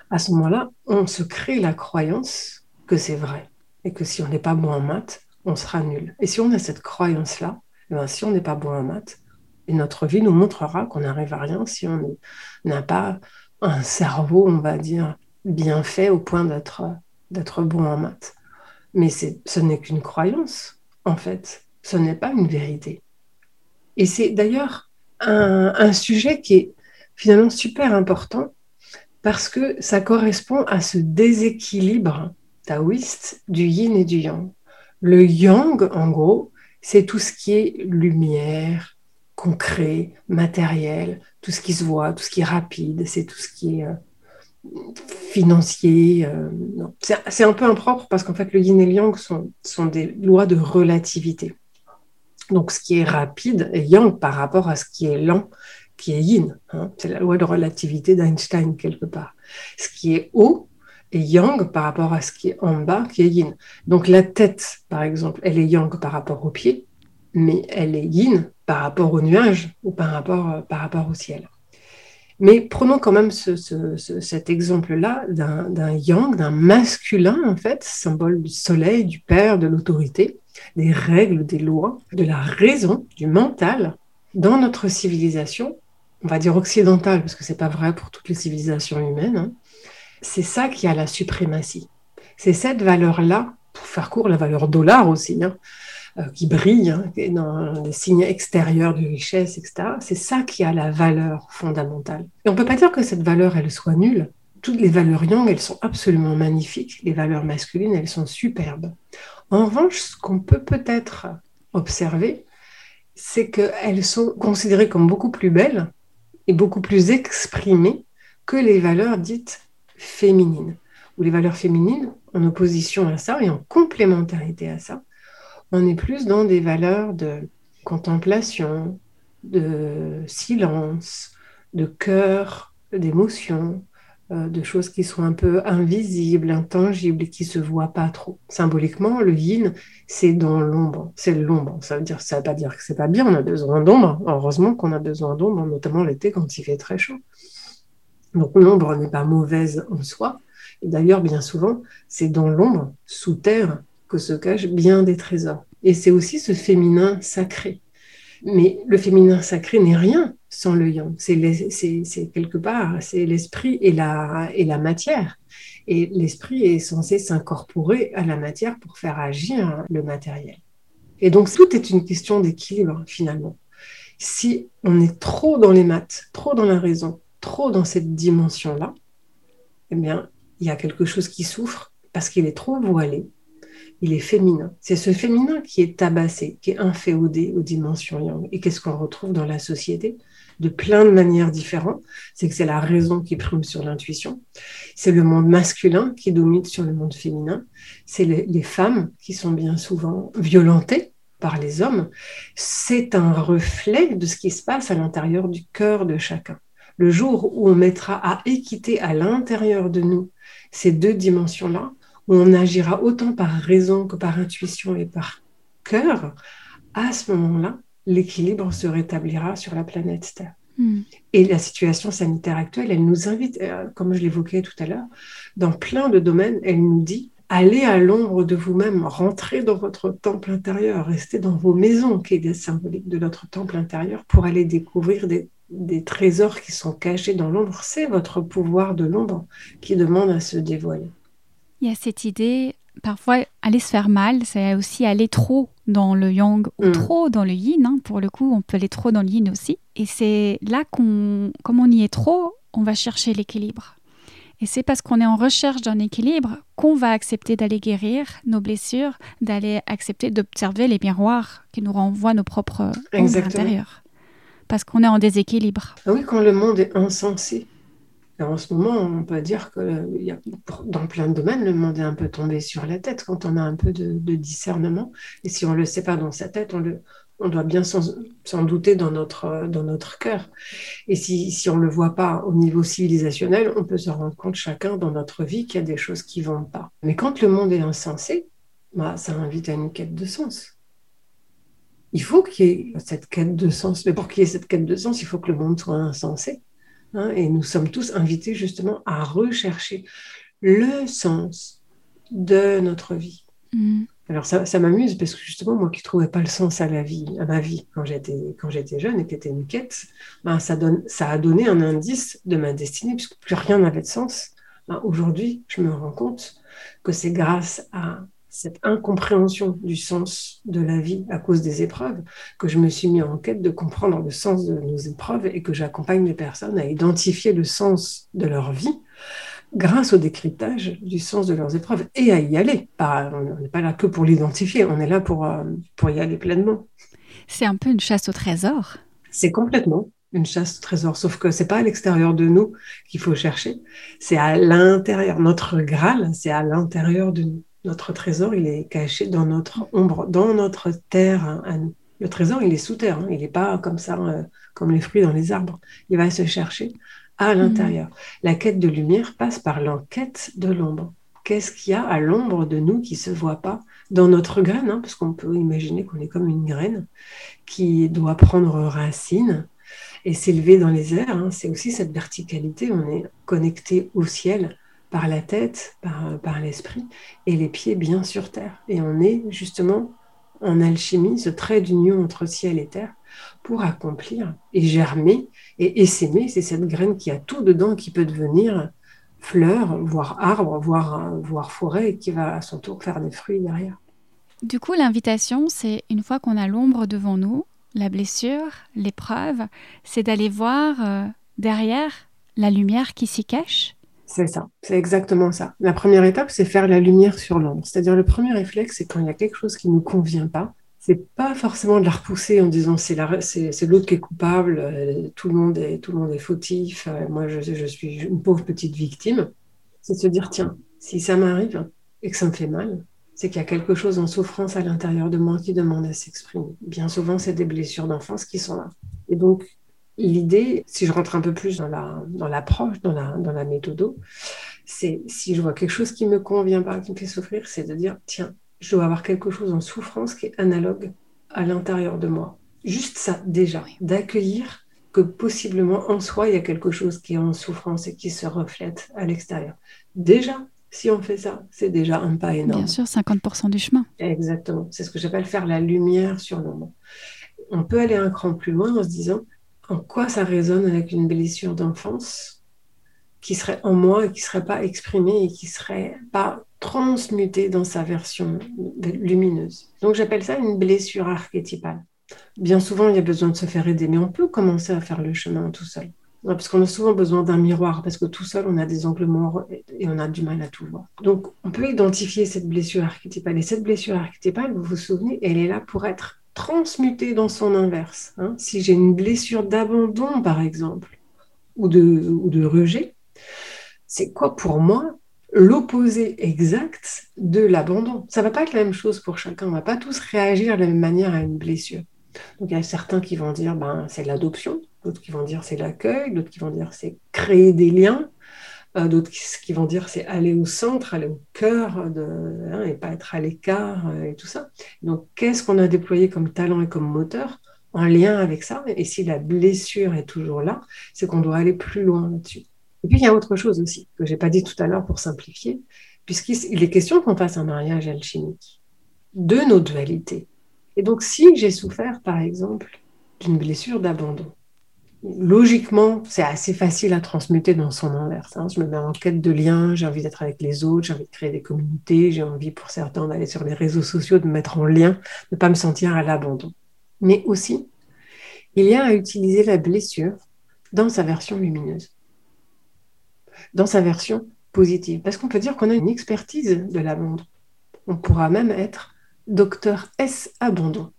B: À ce moment-là, on se crée la croyance que c'est vrai et que si on n'est pas bon en maths, on sera nul. Et si on a cette croyance-là, eh ben, si on n'est pas bon en maths, et notre vie nous montrera qu'on n'arrive à rien si on n'a pas un cerveau, on va dire, bien fait au point d'être, bon en maths. Mais ce n'est qu'une croyance, en fait. Ce n'est pas une vérité. Et c'est d'ailleurs un sujet qui est finalement super important parce que ça correspond à ce déséquilibre taoïste du yin et du yang. Le yang, en gros, c'est tout ce qui est lumière, concret, matériel, tout ce qui se voit, tout ce qui est rapide, c'est tout ce qui est euh, financier. Euh, c'est un peu impropre parce qu'en fait, le yin et le yang sont, sont, des lois de relativité. Donc, ce qui est rapide est yang par rapport à ce qui est lent, qui est yin. Hein. C'est la loi de relativité d'Einstein, quelque part. Ce qui est haut est yang par rapport à ce qui est en bas, qui est yin. Donc, la tête, par exemple, elle est yang par rapport aux pieds, mais elle est yin par rapport aux nuages ou par rapport, euh, par rapport au ciel. Mais prenons quand même cet exemple-là d'un yang, d'un masculin, en fait, symbole du soleil, du père, de l'autorité, des règles, des lois, de la raison, du mental. Dans notre civilisation, on va dire occidentale, parce que ce n'est pas vrai pour toutes les civilisations humaines, hein, c'est ça qui a la suprématie. C'est cette valeur-là, pour faire court, la valeur dollar aussi, hein, qui brille hein, dans les signes extérieurs de richesse, etc. C'est ça qui a la valeur fondamentale. Et on ne peut pas dire que cette valeur, elle soit nulle. Toutes les valeurs yang, elles sont absolument magnifiques. Les valeurs masculines, elles sont superbes. En revanche, ce qu'on peut peut-être observer, c'est qu'elles sont considérées comme beaucoup plus belles et beaucoup plus exprimées que les valeurs dites féminines, ou les valeurs féminines, en opposition à ça et en complémentarité à ça, on est plus dans des valeurs de contemplation, de silence, de cœur, d'émotion, euh, de choses qui sont un peu invisibles, intangibles et qui se voient pas trop. Symboliquement, le yin, c'est dans l'ombre, c'est l'ombre. Ça veut dire, ça veut pas dire que c'est pas bien, on a besoin d'ombre. Heureusement qu'on a besoin d'ombre, notamment l'été quand il fait très chaud. Donc l'ombre n'est pas mauvaise en soi. D'ailleurs, bien souvent, c'est dans l'ombre, sous terre, que se cachent bien des trésors. Et c'est aussi ce féminin sacré. Mais le féminin sacré n'est rien sans le yang. C'est quelque part, c'est l'esprit et la, et la matière. Et l'esprit est censé s'incorporer à la matière pour faire agir le matériel. Et donc tout est une question d'équilibre finalement. Si on est trop dans les maths, trop dans la raison, trop dans cette dimension-là, eh bien, il y a quelque chose qui souffre parce qu'il est trop voilé, il est féminin. C'est ce féminin qui est tabassé, qui est inféodé aux dimensions yang. Et qu'est-ce qu'on retrouve dans la société de plein de manières différentes? C'est que c'est la raison qui prime sur l'intuition. C'est le monde masculin qui domine sur le monde féminin. C'est les, femmes qui sont bien souvent violentées par les hommes. C'est un reflet de ce qui se passe à l'intérieur du cœur de chacun. Le jour où on mettra à équité à l'intérieur de nous ces deux dimensions-là, on agira autant par raison que par intuition et par cœur, à ce moment-là, l'équilibre se rétablira sur la planète Terre. Hmm. Et la situation sanitaire actuelle, elle nous invite, euh, comme je l'évoquais tout à l'heure, dans plein de domaines, elle nous dit allez à l'ombre de vous-même, rentrez dans votre temple intérieur, restez dans vos maisons, qui est symbolique de notre temple intérieur, pour aller découvrir des, des trésors qui sont cachés dans l'ombre. C'est votre pouvoir de l'ombre qui demande à se dévoiler.
A: Il y a cette idée, parfois aller se faire mal, c'est aussi aller trop dans le yang ou mm. trop dans le yin. Hein. Pour le coup, on peut aller trop dans le yin aussi. Et c'est là qu'on, comme on y est trop, on va chercher l'équilibre. Et c'est parce qu'on est en recherche d'un équilibre qu'on va accepter d'aller guérir nos blessures, d'aller accepter d'observer les miroirs qui nous renvoient nos propres intérieurs. Parce qu'on est en déséquilibre.
B: Ah oui, quand le monde est insensé, en ce moment, on peut dire que dans plein de domaines, le monde est un peu tombé sur la tête quand on a un peu de, discernement. Et si on ne le sait pas dans sa tête, on, on doit bien s'en douter dans notre, dans notre cœur. Et si, on ne le voit pas au niveau civilisationnel, on peut se rendre compte chacun dans notre vie qu'il y a des choses qui ne vont pas. Mais quand le monde est insensé, bah, ça invite à une quête de sens. Il faut qu'il y ait cette quête de sens. Mais pour qu'il y ait cette quête de sens, il faut que le monde soit insensé. Hein, et nous sommes tous invités justement à rechercher le sens de notre vie. Mm. Alors ça, m'amuse parce que justement, moi qui ne trouvais pas le sens à la vie, à ma vie quand j'étais, quand j'étais jeune et qui était une quête, ben, ça, donne, ça a donné un indice de ma destinée puisque plus rien n'avait de sens. Ben, aujourd'hui, je me rends compte que c'est grâce à cette incompréhension du sens de la vie à cause des épreuves, que je me suis mis en quête de comprendre le sens de nos épreuves et que j'accompagne les personnes à identifier le sens de leur vie grâce au décryptage du sens de leurs épreuves et à y aller. on n'est pas là que pour l'identifier, on est là pour, euh, pour y aller pleinement.
A: C'est un peu une chasse au trésor.
B: C'est complètement une chasse au trésor, sauf que c'est pas à l'extérieur de nous qu'il faut chercher, c'est à l'intérieur. Notre Graal, c'est à l'intérieur de nous. Notre trésor, il est caché dans notre ombre, dans notre terre Le trésor, il est sous terre, hein. il n'est pas comme ça, euh, comme les fruits dans les arbres. Il va se chercher à l'intérieur. Mm. La quête de lumière passe par l'enquête de l'ombre. Qu'est-ce qu'il y a à l'ombre de nous qui ne se voit pas dans notre graine hein, Parce qu'on peut imaginer qu'on est comme une graine qui doit prendre racine et s'élever dans les airs. Hein. C'est aussi cette verticalité, on est connecté au ciel par la tête, par, l'esprit, et les pieds bien sur terre. Et on est justement en alchimie, ce trait d'union entre ciel et terre, pour accomplir et germer et essaimer. C'est cette graine qui a tout dedans, qui peut devenir fleur, voire arbre, voire, forêt, et qui va à son tour faire des fruits derrière.
A: Du coup, l'invitation, c'est une fois qu'on a l'ombre devant nous, la blessure, l'épreuve, c'est d'aller voir euh, derrière la lumière qui s'y cache
B: c'est ça, c'est exactement ça. La première étape, c'est faire la lumière sur l'ombre. C'est-à-dire le premier réflexe, c'est quand il y a quelque chose qui ne nous convient pas, c'est pas forcément de la repousser en disant c'est l'autre qui est coupable, euh, tout le monde est, tout le monde est fautif, euh, moi je, je, suis une pauvre petite victime. C'est se dire tiens, si ça m'arrive et que ça me fait mal, c'est qu'il y a quelque chose en souffrance à l'intérieur de moi qui demande à s'exprimer. Bien souvent, c'est des blessures d'enfance qui sont là. Et donc, l'idée, si je rentre un peu plus dans l'approche, la, dans, la, dans la méthode, c'est si je vois quelque chose qui me convient pas, qui me fait souffrir, c'est de dire tiens, je dois avoir quelque chose en souffrance qui est analogue à l'intérieur de moi. Juste ça, déjà, d'accueillir que possiblement en soi, il y a quelque chose qui est en souffrance et qui se reflète à l'extérieur. Déjà, si on fait ça, c'est déjà un pas énorme.
A: Bien sûr, 50% du chemin.
B: Exactement. C'est ce que j'appelle faire la lumière sur l'ombre. On peut aller un cran plus loin en se disant en quoi ça résonne avec une blessure d'enfance qui serait en moi et qui ne serait pas exprimée et qui ne serait pas transmuté dans sa version lumineuse. Donc j'appelle ça une blessure archétypale. Bien souvent, il y a besoin de se faire aider, mais on peut commencer à faire le chemin tout seul. Parce qu'on a souvent besoin d'un miroir, parce que tout seul, on a des angles morts et on a du mal à tout voir. Donc, on peut identifier cette blessure archétypale. Et cette blessure archétypale, vous vous souvenez, elle est là pour être transmutée dans son inverse. Hein. Si j'ai une blessure d'abandon, par exemple, ou de, ou de rejet, c'est quoi pour moi l'opposé exact de l'abandon? Ça ne va pas être la même chose pour chacun. On ne va pas tous réagir de la même manière à une blessure. Donc il y a certains qui vont dire ben, c'est l'adoption, d'autres qui vont dire c'est l'accueil, d'autres qui vont dire c'est créer des liens, euh, d'autres qui, vont dire c'est aller au centre, aller au cœur de, hein, et pas être à l'écart euh, et tout ça. Donc qu'est-ce qu'on a déployé comme talent et comme moteur en lien avec ça? Et si la blessure est toujours là, c'est qu'on doit aller plus loin là-dessus. Et puis, il y a autre chose aussi, que je n'ai pas dit tout à l'heure pour simplifier, puisqu'il est question qu'on fasse un mariage alchimique de nos dualités. Et donc, si j'ai souffert, par exemple, d'une blessure d'abandon, logiquement, c'est assez facile à transmuter dans son inverse. Hein. Je me mets en quête de liens, j'ai envie d'être avec les autres, j'ai envie de créer des communautés, j'ai envie pour certains d'aller sur les réseaux sociaux, de me mettre en lien, de ne pas me sentir à l'abandon. Mais aussi, il y a à utiliser la blessure dans sa version lumineuse dans sa version positive. Parce qu'on peut dire qu'on a une expertise de l'abandon. On pourra même être docteur S abandon.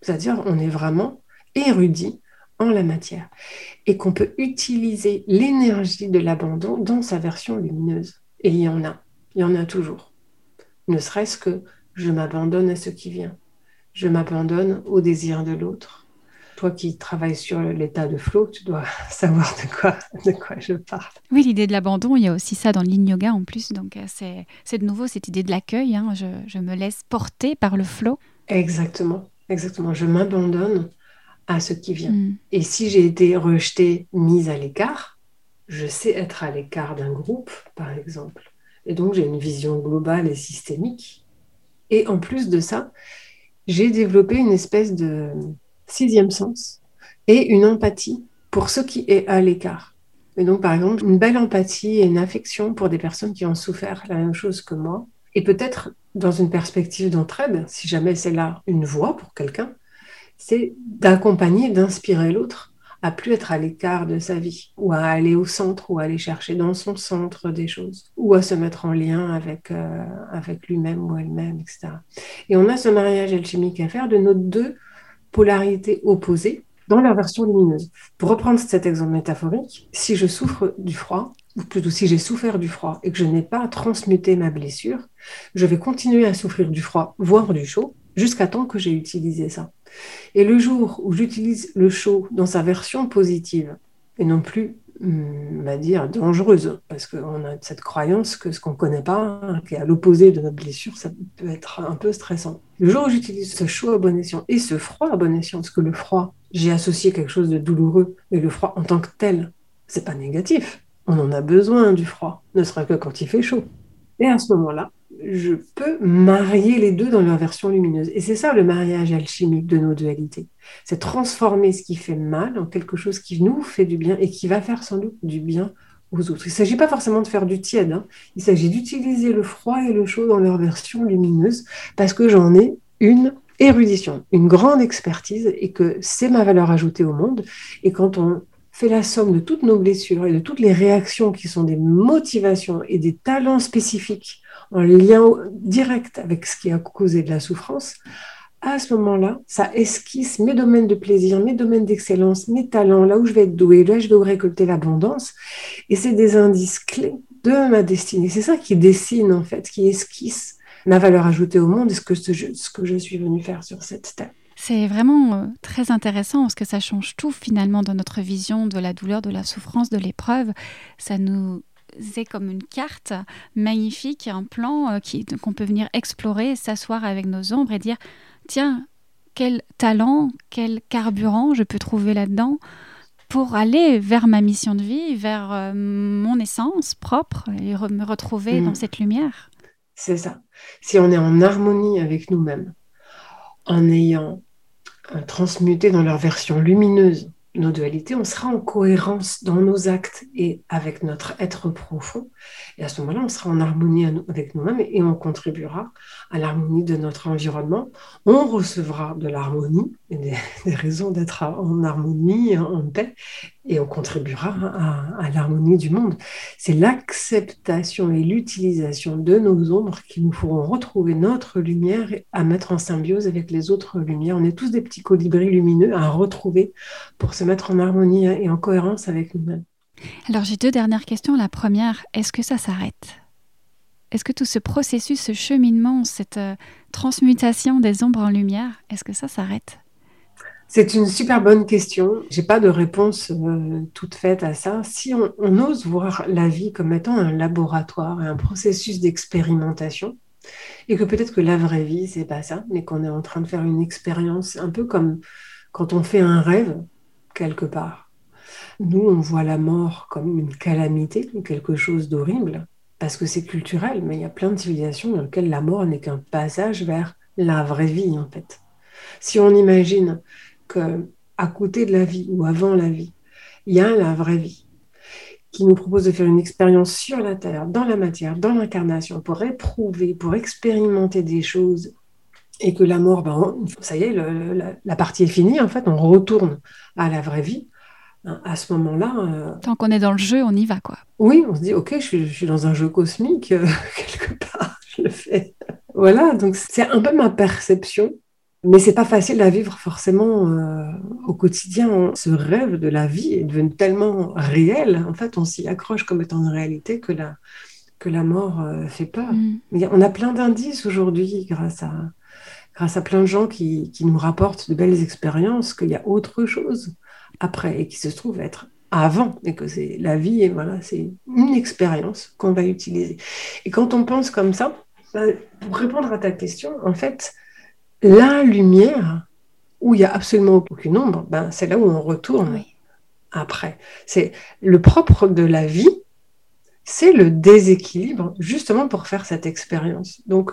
B: C'est-à-dire on est vraiment érudit en la matière et qu'on peut utiliser l'énergie de l'abandon dans sa version lumineuse. Et il y en a, il y en a toujours. Ne serait-ce que je m'abandonne à ce qui vient. Je m'abandonne au désir de l'autre toi qui travailles sur l'état de flow, tu dois savoir de quoi, de quoi je parle.
A: Oui, l'idée de l'abandon, il y a aussi ça dans l'in yoga en plus. Donc, euh, c'est de nouveau cette idée de l'accueil. Hein. Je, je, me laisse porter par le flow.
B: Exactement, exactement. Je m'abandonne à ce qui vient. Mm. Et si j'ai été rejetée, mise à l'écart, je sais être à l'écart d'un groupe, par exemple. Et donc, j'ai une vision globale et systémique. Et en plus de ça, j'ai développé une espèce de sixième sens, et une empathie pour ce qui est à l'écart. Et donc, par exemple, une belle empathie et une affection pour des personnes qui ont souffert la même chose que moi, et peut-être dans une perspective d'entraide, si jamais c'est là une voie pour quelqu'un, c'est d'accompagner, d'inspirer l'autre à plus être à l'écart de sa vie, ou à aller au centre, ou à aller chercher dans son centre des choses, ou à se mettre en lien avec, euh, avec lui-même ou elle-même, etc. Et on a ce mariage alchimique à faire de nos deux polarités opposées dans leur version lumineuse. Pour reprendre cet exemple métaphorique, si je souffre du froid, ou plutôt si j'ai souffert du froid et que je n'ai pas transmuté ma blessure, je vais continuer à souffrir du froid, voire du chaud, jusqu'à temps que j'ai utilisé ça. Et le jour où j'utilise le chaud dans sa version positive, et non plus on va dire, dangereuse, parce qu'on a cette croyance que ce qu'on ne connaît pas, hein, qui est à l'opposé de notre blessure, ça peut être un peu stressant. Le jour où j'utilise ce chaud à bon escient et ce froid à bon escient, parce que le froid, j'ai associé quelque chose de douloureux, mais le froid en tant que tel, c'est pas négatif. On en a besoin du froid, ne serait que quand il fait chaud. Et à ce moment-là, je peux marier les deux dans leur version lumineuse. Et c'est ça le mariage alchimique de nos dualités. C'est transformer ce qui fait mal en quelque chose qui nous fait du bien et qui va faire sans doute du bien aux autres. Il ne s'agit pas forcément de faire du tiède, hein. il s'agit d'utiliser le froid et le chaud dans leur version lumineuse parce que j'en ai une érudition, une grande expertise et que c'est ma valeur ajoutée au monde. Et quand on fait la somme de toutes nos blessures et de toutes les réactions qui sont des motivations et des talents spécifiques en lien direct avec ce qui a causé de la souffrance, à ce moment-là, ça esquisse mes domaines de plaisir, mes domaines d'excellence, mes talents, là où je vais être doué, là je vais récolter l'abondance. Et c'est des indices clés de ma destinée. C'est ça qui dessine en fait, qui esquisse ma valeur ajoutée au monde et ce que, ce que je suis venu faire sur cette terre.
A: C'est vraiment euh, très intéressant parce que ça change tout finalement dans notre vision de la douleur, de la souffrance, de l'épreuve. Ça nous est comme une carte magnifique, un plan euh, qu'on peut venir explorer, s'asseoir avec nos ombres et dire tiens, quel talent, quel carburant je peux trouver là-dedans pour aller vers ma mission de vie, vers euh, mon essence propre et me retrouver dans mm. cette lumière.
B: C'est ça. Si on est en harmonie avec nous-mêmes, en ayant euh, transmuté dans leur version lumineuse nos dualités, on sera en cohérence dans nos actes et avec notre être profond. Et à ce moment-là, on sera en harmonie avec nous-mêmes et on contribuera à l'harmonie de notre environnement. On recevra de l'harmonie et des, raisons d'être en harmonie, en paix, et on contribuera à, l'harmonie du monde. C'est l'acceptation et l'utilisation de nos ombres qui nous feront retrouver notre lumière à mettre en symbiose avec les autres lumières. On est tous des petits colibris lumineux à retrouver pour se mettre en harmonie et en cohérence avec nous-mêmes.
A: Alors j'ai deux dernières questions. La première, est-ce que ça s'arrête? Est-ce que tout ce processus, ce cheminement, cette euh, transmutation des ombres en lumière, est-ce que ça s'arrête?
B: C'est une super bonne question. J'ai pas de réponse euh, toute faite à ça. Si on, ose voir la vie comme étant un laboratoire et un processus d'expérimentation, et que peut-être que la vraie vie c'est pas ça, mais qu'on est en train de faire une expérience, un peu comme quand on fait un rêve quelque part. Nous, on voit la mort comme une calamité, quelque chose d'horrible, parce que c'est culturel, mais il y a plein de civilisations dans lesquelles la mort n'est qu'un passage vers la vraie vie, en fait. Si on imagine à côté de la vie ou avant la vie, il y a la vraie vie qui nous propose de faire une expérience sur la Terre, dans la matière, dans l'incarnation, pour éprouver, pour expérimenter des choses, et que la mort, ben, ça y est, la, partie est finie, en fait, on retourne à la vraie vie. Hein, à ce moment-là.
A: Euh, Tant qu'on est dans le jeu, on y va, quoi.
B: Oui, on se dit, ok, je suis, dans un jeu cosmique, euh, quelque part, je le fais. Voilà, donc c'est un peu ma perception mais c'est pas facile à vivre forcément euh, au quotidien. Ce rêve de la vie est devenu tellement réel. En fait, on s'y accroche comme étant une réalité que la, que la mort euh, fait peur. Mm. on a plein d'indices aujourd'hui grâce à, grâce à plein de gens qui, qui nous rapportent de belles expériences, qu'il y a autre chose après et qui se trouve être avant et que c'est la vie et voilà, c'est une expérience qu'on va utiliser. Et quand on pense comme ça, bah, pour répondre à ta question, en fait, la lumière, où il n'y a absolument aucune ombre, ben, c'est là où on retourne après. C'est le propre de la vie, c'est le déséquilibre, justement pour faire cette expérience. Donc,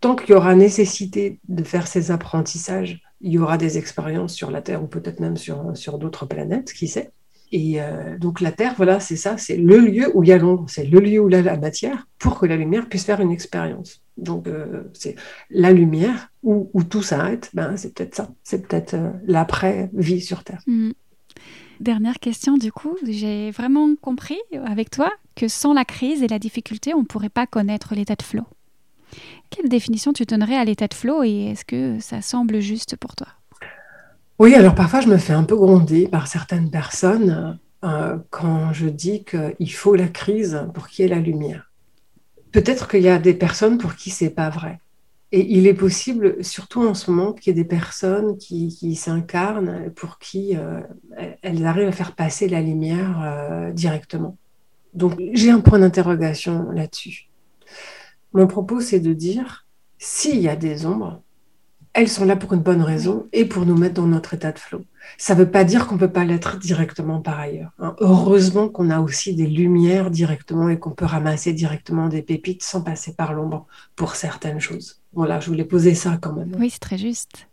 B: tant qu'il y aura nécessité de faire ces apprentissages, il y aura des expériences sur la Terre ou peut-être même sur, sur d'autres planètes, qui sait. Et euh, donc la Terre, voilà, c'est ça, c'est le lieu où il y a l'ombre, c'est le lieu où il y a la matière pour que la lumière puisse faire une expérience. Donc euh, c'est la lumière où, tout s'arrête, ben, c'est peut-être ça, c'est peut-être euh, l'après-vie sur Terre.
A: Mm. Dernière question du coup, j'ai vraiment compris avec toi que sans la crise et la difficulté, on ne pourrait pas connaître l'état de flow. Quelle définition tu donnerais à l'état de flow et est-ce que ça semble juste pour toi?
B: Oui, alors parfois je me fais un peu gronder par certaines personnes euh, quand je dis qu'il faut la crise pour qu'il y ait la lumière. Peut-être qu'il y a des personnes pour qui c'est pas vrai. Et il est possible, surtout en ce moment, qu'il y ait des personnes qui, s'incarnent pour qui euh, elles arrivent à faire passer la lumière euh, directement. Donc j'ai un point d'interrogation là-dessus. Mon propos, c'est de dire, s'il y a des ombres, elles sont là pour une bonne raison et pour nous mettre dans notre état de flow. Ça ne veut pas dire qu'on ne peut pas l'être directement par ailleurs. Hein. Heureusement qu'on a aussi des lumières directement et qu'on peut ramasser directement des pépites sans passer par l'ombre pour certaines choses. Voilà, je voulais poser ça quand même.
A: Oui, c'est très juste.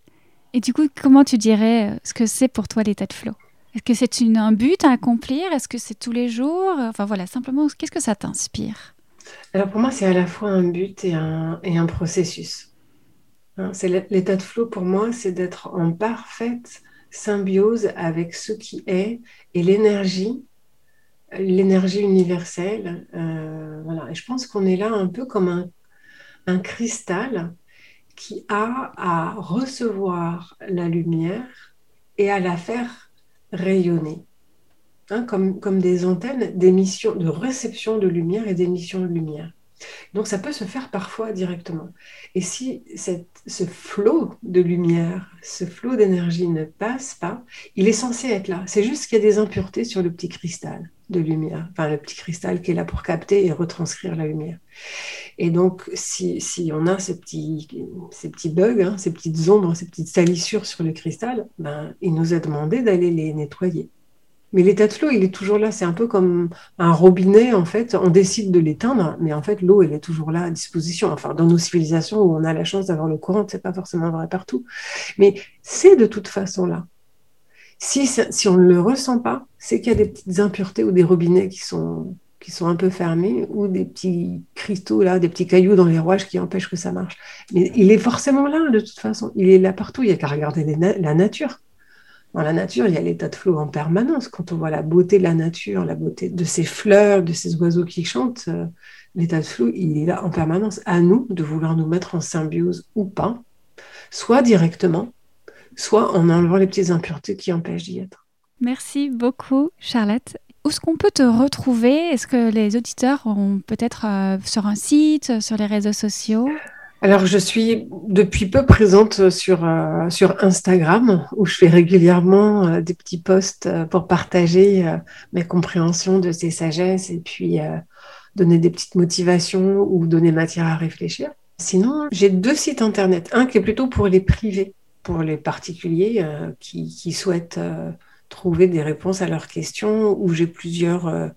A: Et du coup, comment tu dirais euh, ce que c'est pour toi l'état de flow? Est-ce que c'est un but à accomplir? Est-ce que c'est tous les jours? Enfin voilà, simplement, qu'est-ce que ça t'inspire?
B: Alors pour moi, c'est à la fois un but et un, et un processus. Hein, l'état de flow pour moi, c'est d'être en parfaite symbiose avec ce qui est et l'énergie, l'énergie universelle. Euh, je pense qu'on est là un peu comme un, cristal qui a à recevoir la lumière et à la faire rayonner. Hein, comme, comme des antennes d'émission, de réception de lumière et d'émission de lumière. Donc ça peut se faire parfois directement. Et si ce flot de lumière, ce flot d'énergie ne passe pas, il est censé être là. C'est juste qu'il y a des impuretés sur le petit cristal de lumière, enfin le petit cristal qui est là pour capter et retranscrire la lumière. Et donc si, on a ces petits, ces petits bugs, hein, ces petites ombres, ces petites salissures sur le cristal, ben, il nous a demandé d'aller les nettoyer. Mais l'état de flot, il est toujours là. C'est un peu comme un robinet, en fait. On décide de l'éteindre, mais en fait, l'eau, elle est toujours là à disposition. Enfin, dans nos civilisations où on a la chance d'avoir le courant, c'est pas forcément vrai partout. Mais c'est de toute façon là. Si, si on ne le ressent pas, c'est qu'il y a des petites impuretés ou des robinets qui sont, qui sont un peu fermés ou des petits cristaux là, des petits cailloux dans les rouages qui empêchent que ça marche. Mais il est forcément là de toute façon. Il est là partout. Il n'y a qu'à regarder la nature. Dans la nature, il y a l'état de flot en permanence. Quand on voit la beauté de la nature, la beauté de ces fleurs, de ces oiseaux qui chantent, euh, l'état de flot, il est là en permanence. À nous de vouloir nous mettre en symbiose ou pas, soit directement, soit en enlevant les petites impuretés qui empêchent d'y être.
A: Merci beaucoup, Charlotte. Où est-ce qu'on peut te retrouver? Est-ce que les auditeurs ont peut-être euh, sur un site, sur les réseaux sociaux?
B: Alors, je suis depuis peu présente sur, euh, sur Instagram, où je fais régulièrement euh, des petits posts euh, pour partager mes compréhensions de ces sagesses et puis donner des petites motivations ou donner matière à réfléchir. Sinon, j'ai deux sites internet. Un qui est plutôt pour les privés, pour les particuliers qui, qui, souhaitent trouver des réponses à leurs questions, où j'ai plusieurs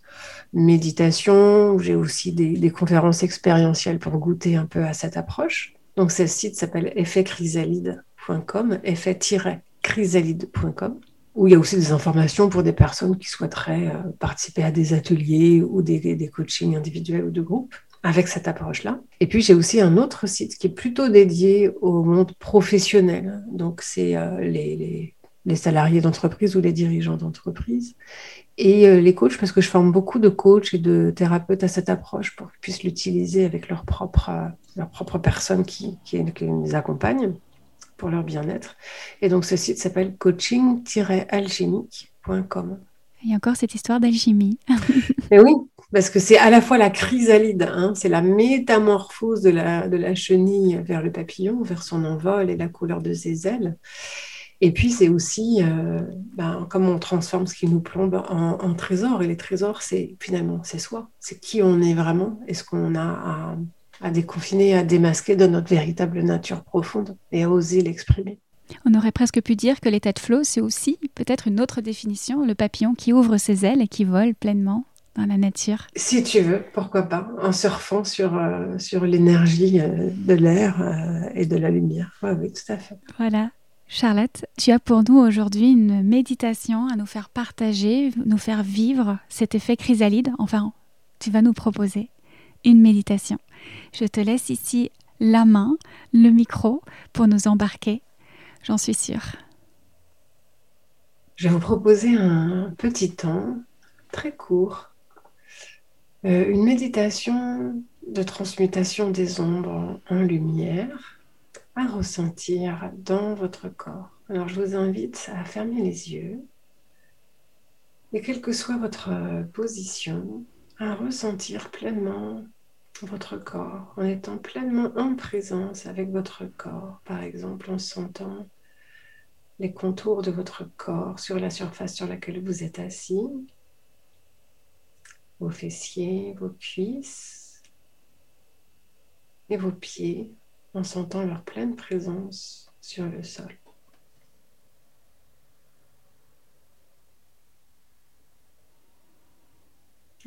B: méditation, j'ai aussi des, conférences expérientielles pour goûter un peu à cette approche. Donc ce site s'appelle effetchrysalide.com, effet-chrysalide.com, où il y a aussi des informations pour des personnes qui souhaiteraient euh, participer à des ateliers ou des, des, coachings individuels ou de groupe avec cette approche-là. Et puis j'ai aussi un autre site qui est plutôt dédié au monde professionnel. Donc c'est euh, les, les, salariés d'entreprise ou les dirigeants d'entreprise et euh, les coachs, parce que je forme beaucoup de coachs et de thérapeutes à cette approche pour qu'ils puissent l'utiliser avec leurs propres euh, leur propre personnes qui, qui, les accompagnent pour leur bien-être. Et donc ce site s'appelle coaching-alchimique.com.
A: Il y a encore cette histoire d'alchimie.
B: Mais oui, parce que c'est à la fois la chrysalide, hein, c'est la métamorphose de la, de la chenille vers le papillon, vers son envol et la couleur de ses ailes. Et puis, c'est aussi euh, ben, comment on transforme ce qui nous plombe en, trésor. Et les trésors, c'est finalement, c'est soi. C'est qui on est vraiment et ce qu'on a à, à, déconfiner, à démasquer de notre véritable nature profonde et à oser l'exprimer.
A: On aurait presque pu dire que l'état de flow, c'est aussi peut-être une autre définition, le papillon qui ouvre ses ailes et qui vole pleinement dans la nature.
B: Si tu veux, pourquoi pas, en surfant sur, euh, sur l'énergie euh, de l'air et de la lumière. oui, tout à fait.
A: Voilà. Charlotte, tu as pour nous aujourd'hui une méditation à nous faire partager, nous faire vivre cet effet chrysalide. Enfin, tu vas nous proposer une méditation. Je te laisse ici la main, le micro pour nous embarquer. J'en suis sûre.
B: Je vais vous proposer un petit temps très court, euh, une méditation de transmutation des ombres en lumière à ressentir dans votre corps. Alors je vous invite à fermer les yeux. Et quelle que soit votre position, à ressentir pleinement votre corps en étant pleinement en présence avec votre corps, par exemple en sentant les contours de votre corps sur la surface sur laquelle vous êtes assis, vos fessiers, vos cuisses et vos pieds en sentant leur pleine présence sur le sol.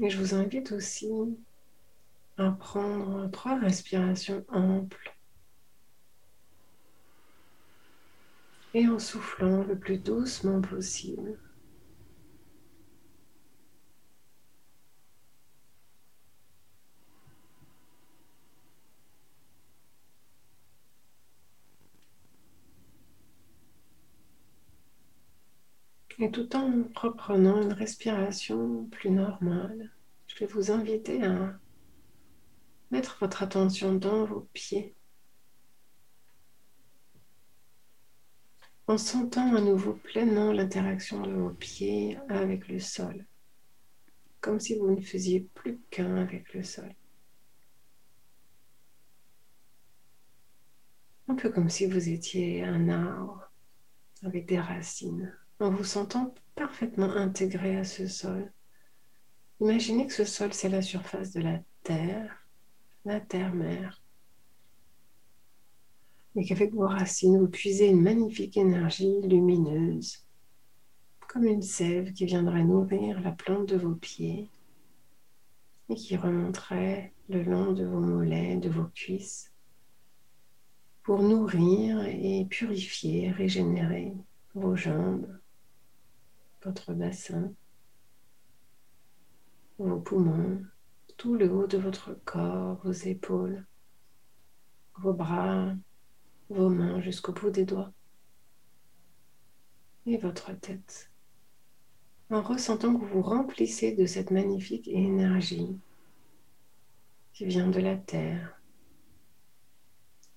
B: Et je vous invite aussi à prendre trois respirations amples et en soufflant le plus doucement possible. Et tout en reprenant une respiration plus normale, je vais vous inviter à mettre votre attention dans vos pieds. en sentant à nouveau pleinement l'interaction de vos pieds avec le sol, comme si vous ne faisiez plus qu'un avec le sol. Un peu comme si vous étiez un arbre avec des racines, en vous sentant parfaitement intégré à ce sol. Imaginez que ce sol, c'est la surface de la terre, la terre-mère, et qu'avec vos racines, vous puisez une magnifique énergie lumineuse, comme une sève qui viendrait nourrir la plante de vos pieds et qui remonterait le long de vos mollets, de vos cuisses, pour nourrir et purifier, régénérer vos jambes, votre bassin, vos poumons, tout le haut de votre corps, vos épaules, vos bras, vos mains jusqu'au bout des doigts et votre tête. En ressentant que vous vous remplissez de cette magnifique énergie qui vient de la terre,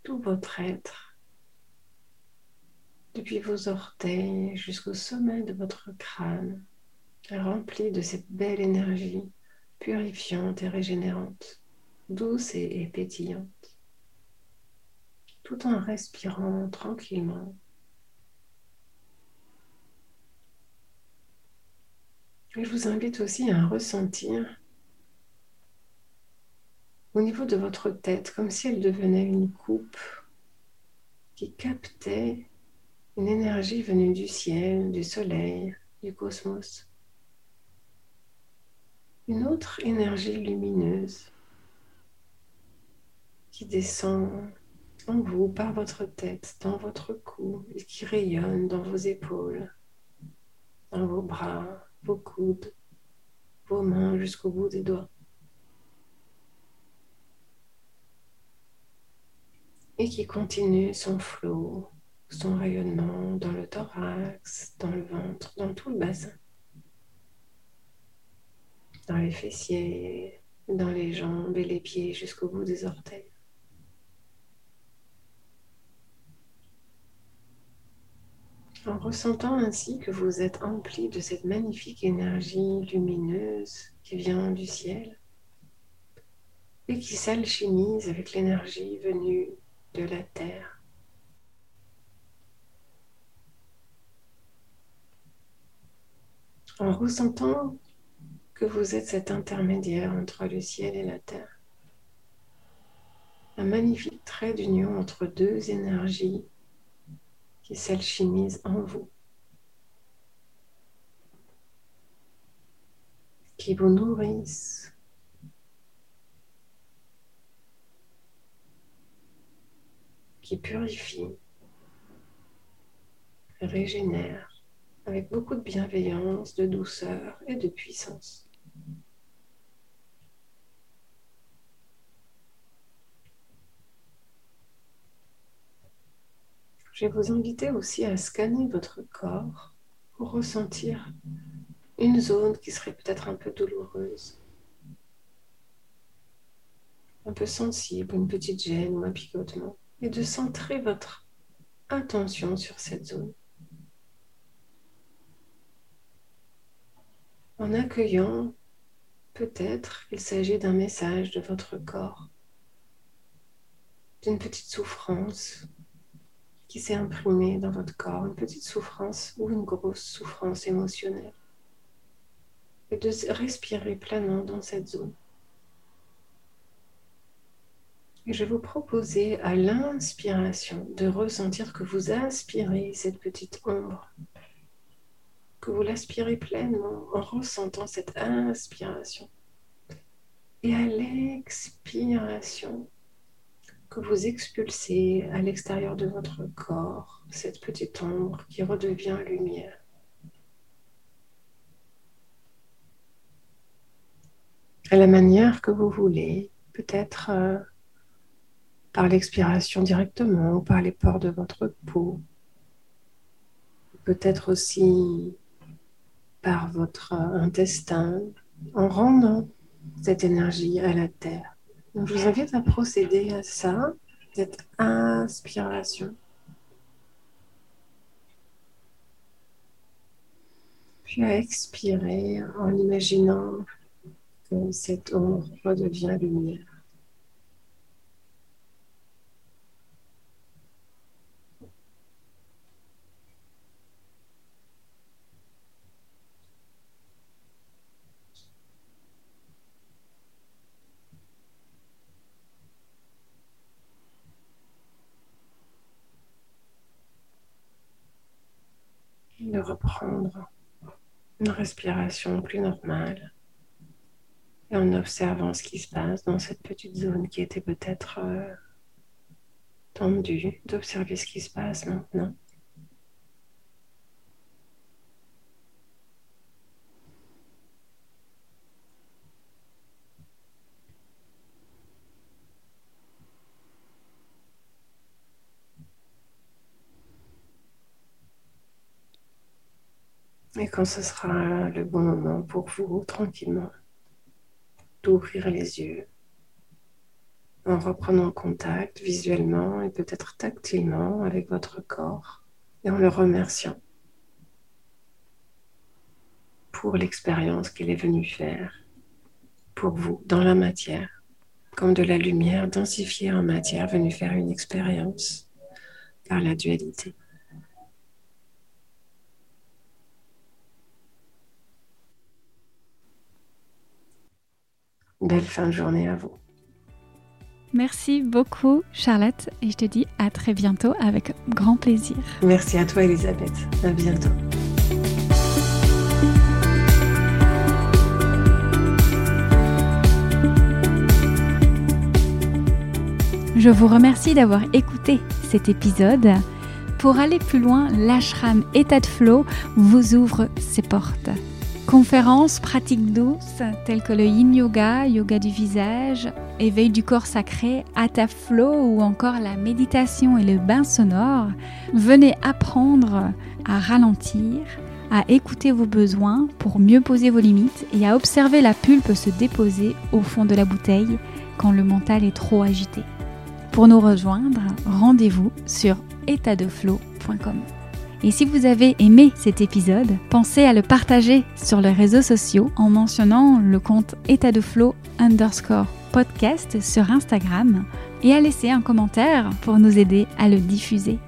B: tout votre être, depuis vos orteils jusqu'au sommet de votre crâne, rempli de cette belle énergie purifiante et régénérante, douce et pétillante tout en respirant tranquillement. Je vous invite aussi à ressentir au niveau de votre tête, comme si elle devenait une coupe qui captait une énergie venue du ciel, du soleil, du cosmos. Une autre énergie lumineuse qui descend en vous par votre tête, dans votre cou et qui rayonne dans vos épaules, dans vos bras, vos coudes, vos mains jusqu'au bout des doigts. Et qui continue son flot, son rayonnement dans le thorax, dans le ventre, dans tout le bassin, dans les fessiers, dans les jambes et les pieds jusqu'au bout des orteils. en ressentant ainsi que vous êtes empli de cette magnifique énergie lumineuse qui vient du ciel et qui s'alchimise avec l'énergie venue de la terre. En ressentant que vous êtes cet intermédiaire entre le ciel et la terre, un magnifique trait d'union entre deux énergies qui s'alchimise en vous, qui vous nourrissent, qui purifie, régénère avec beaucoup de bienveillance, de douceur et de puissance. Je vais vous inviter aussi à scanner votre corps pour ressentir une zone qui serait peut-être un peu douloureuse, un peu sensible, une petite gêne ou un picotement, et de centrer votre attention sur cette zone. En accueillant peut-être qu'il s'agit d'un message de votre corps, d'une petite souffrance qui s'est imprimée dans votre corps, une petite souffrance ou une grosse souffrance émotionnelle. Et de respirer pleinement dans cette zone. Je vais vous proposer à l'inspiration de ressentir que vous aspirez cette petite ombre, que vous l'aspirez pleinement en ressentant cette inspiration. Et à l'expiration, que vous expulsez à l'extérieur de votre corps cette petite ombre qui redevient lumière. À la manière que vous voulez, peut-être euh, par l'expiration directement ou par les pores de votre peau, peut-être aussi par votre euh, intestin en rendant cette énergie à la terre. Donc, je vous invite à procéder à ça, cette inspiration. Puis à expirer en imaginant que cette ombre redevient lumière. Reprendre une respiration plus normale et en observant ce qui se passe dans cette petite zone qui était peut-être euh, tendue, d'observer ce qui se passe maintenant. Et quand ce sera le bon moment pour vous, tranquillement, d'ouvrir les yeux en reprenant contact visuellement et peut-être tactilement avec votre corps et en le remerciant pour l'expérience qu'il est venu faire pour vous dans la matière, comme de la lumière densifiée en matière venue faire une expérience par la dualité. Belle fin de journée à vous.
A: Merci beaucoup Charlotte et je te dis à très bientôt avec grand plaisir.
B: Merci à toi Elisabeth. À bientôt.
A: Je vous remercie d'avoir écouté cet épisode. Pour aller plus loin, l'ashram État de Flow vous ouvre ses portes. Conférences, pratiques douces telles que le yin yoga, yoga du visage, éveil du corps sacré, hatha flow ou encore la méditation et le bain sonore, venez apprendre à ralentir, à écouter vos besoins pour mieux poser vos limites et à observer la pulpe se déposer au fond de la bouteille quand le mental est trop agité. Pour nous rejoindre, rendez-vous sur étatdeflow.com. Et si vous avez aimé cet épisode, pensez à le partager sur les réseaux sociaux en mentionnant le compte état de flow underscore podcast sur Instagram et à laisser un commentaire pour nous aider à le diffuser.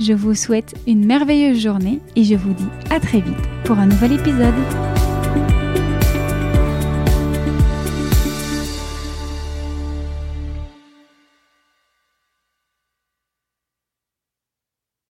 A: Je vous souhaite une merveilleuse journée et je vous dis à très vite pour un nouvel épisode.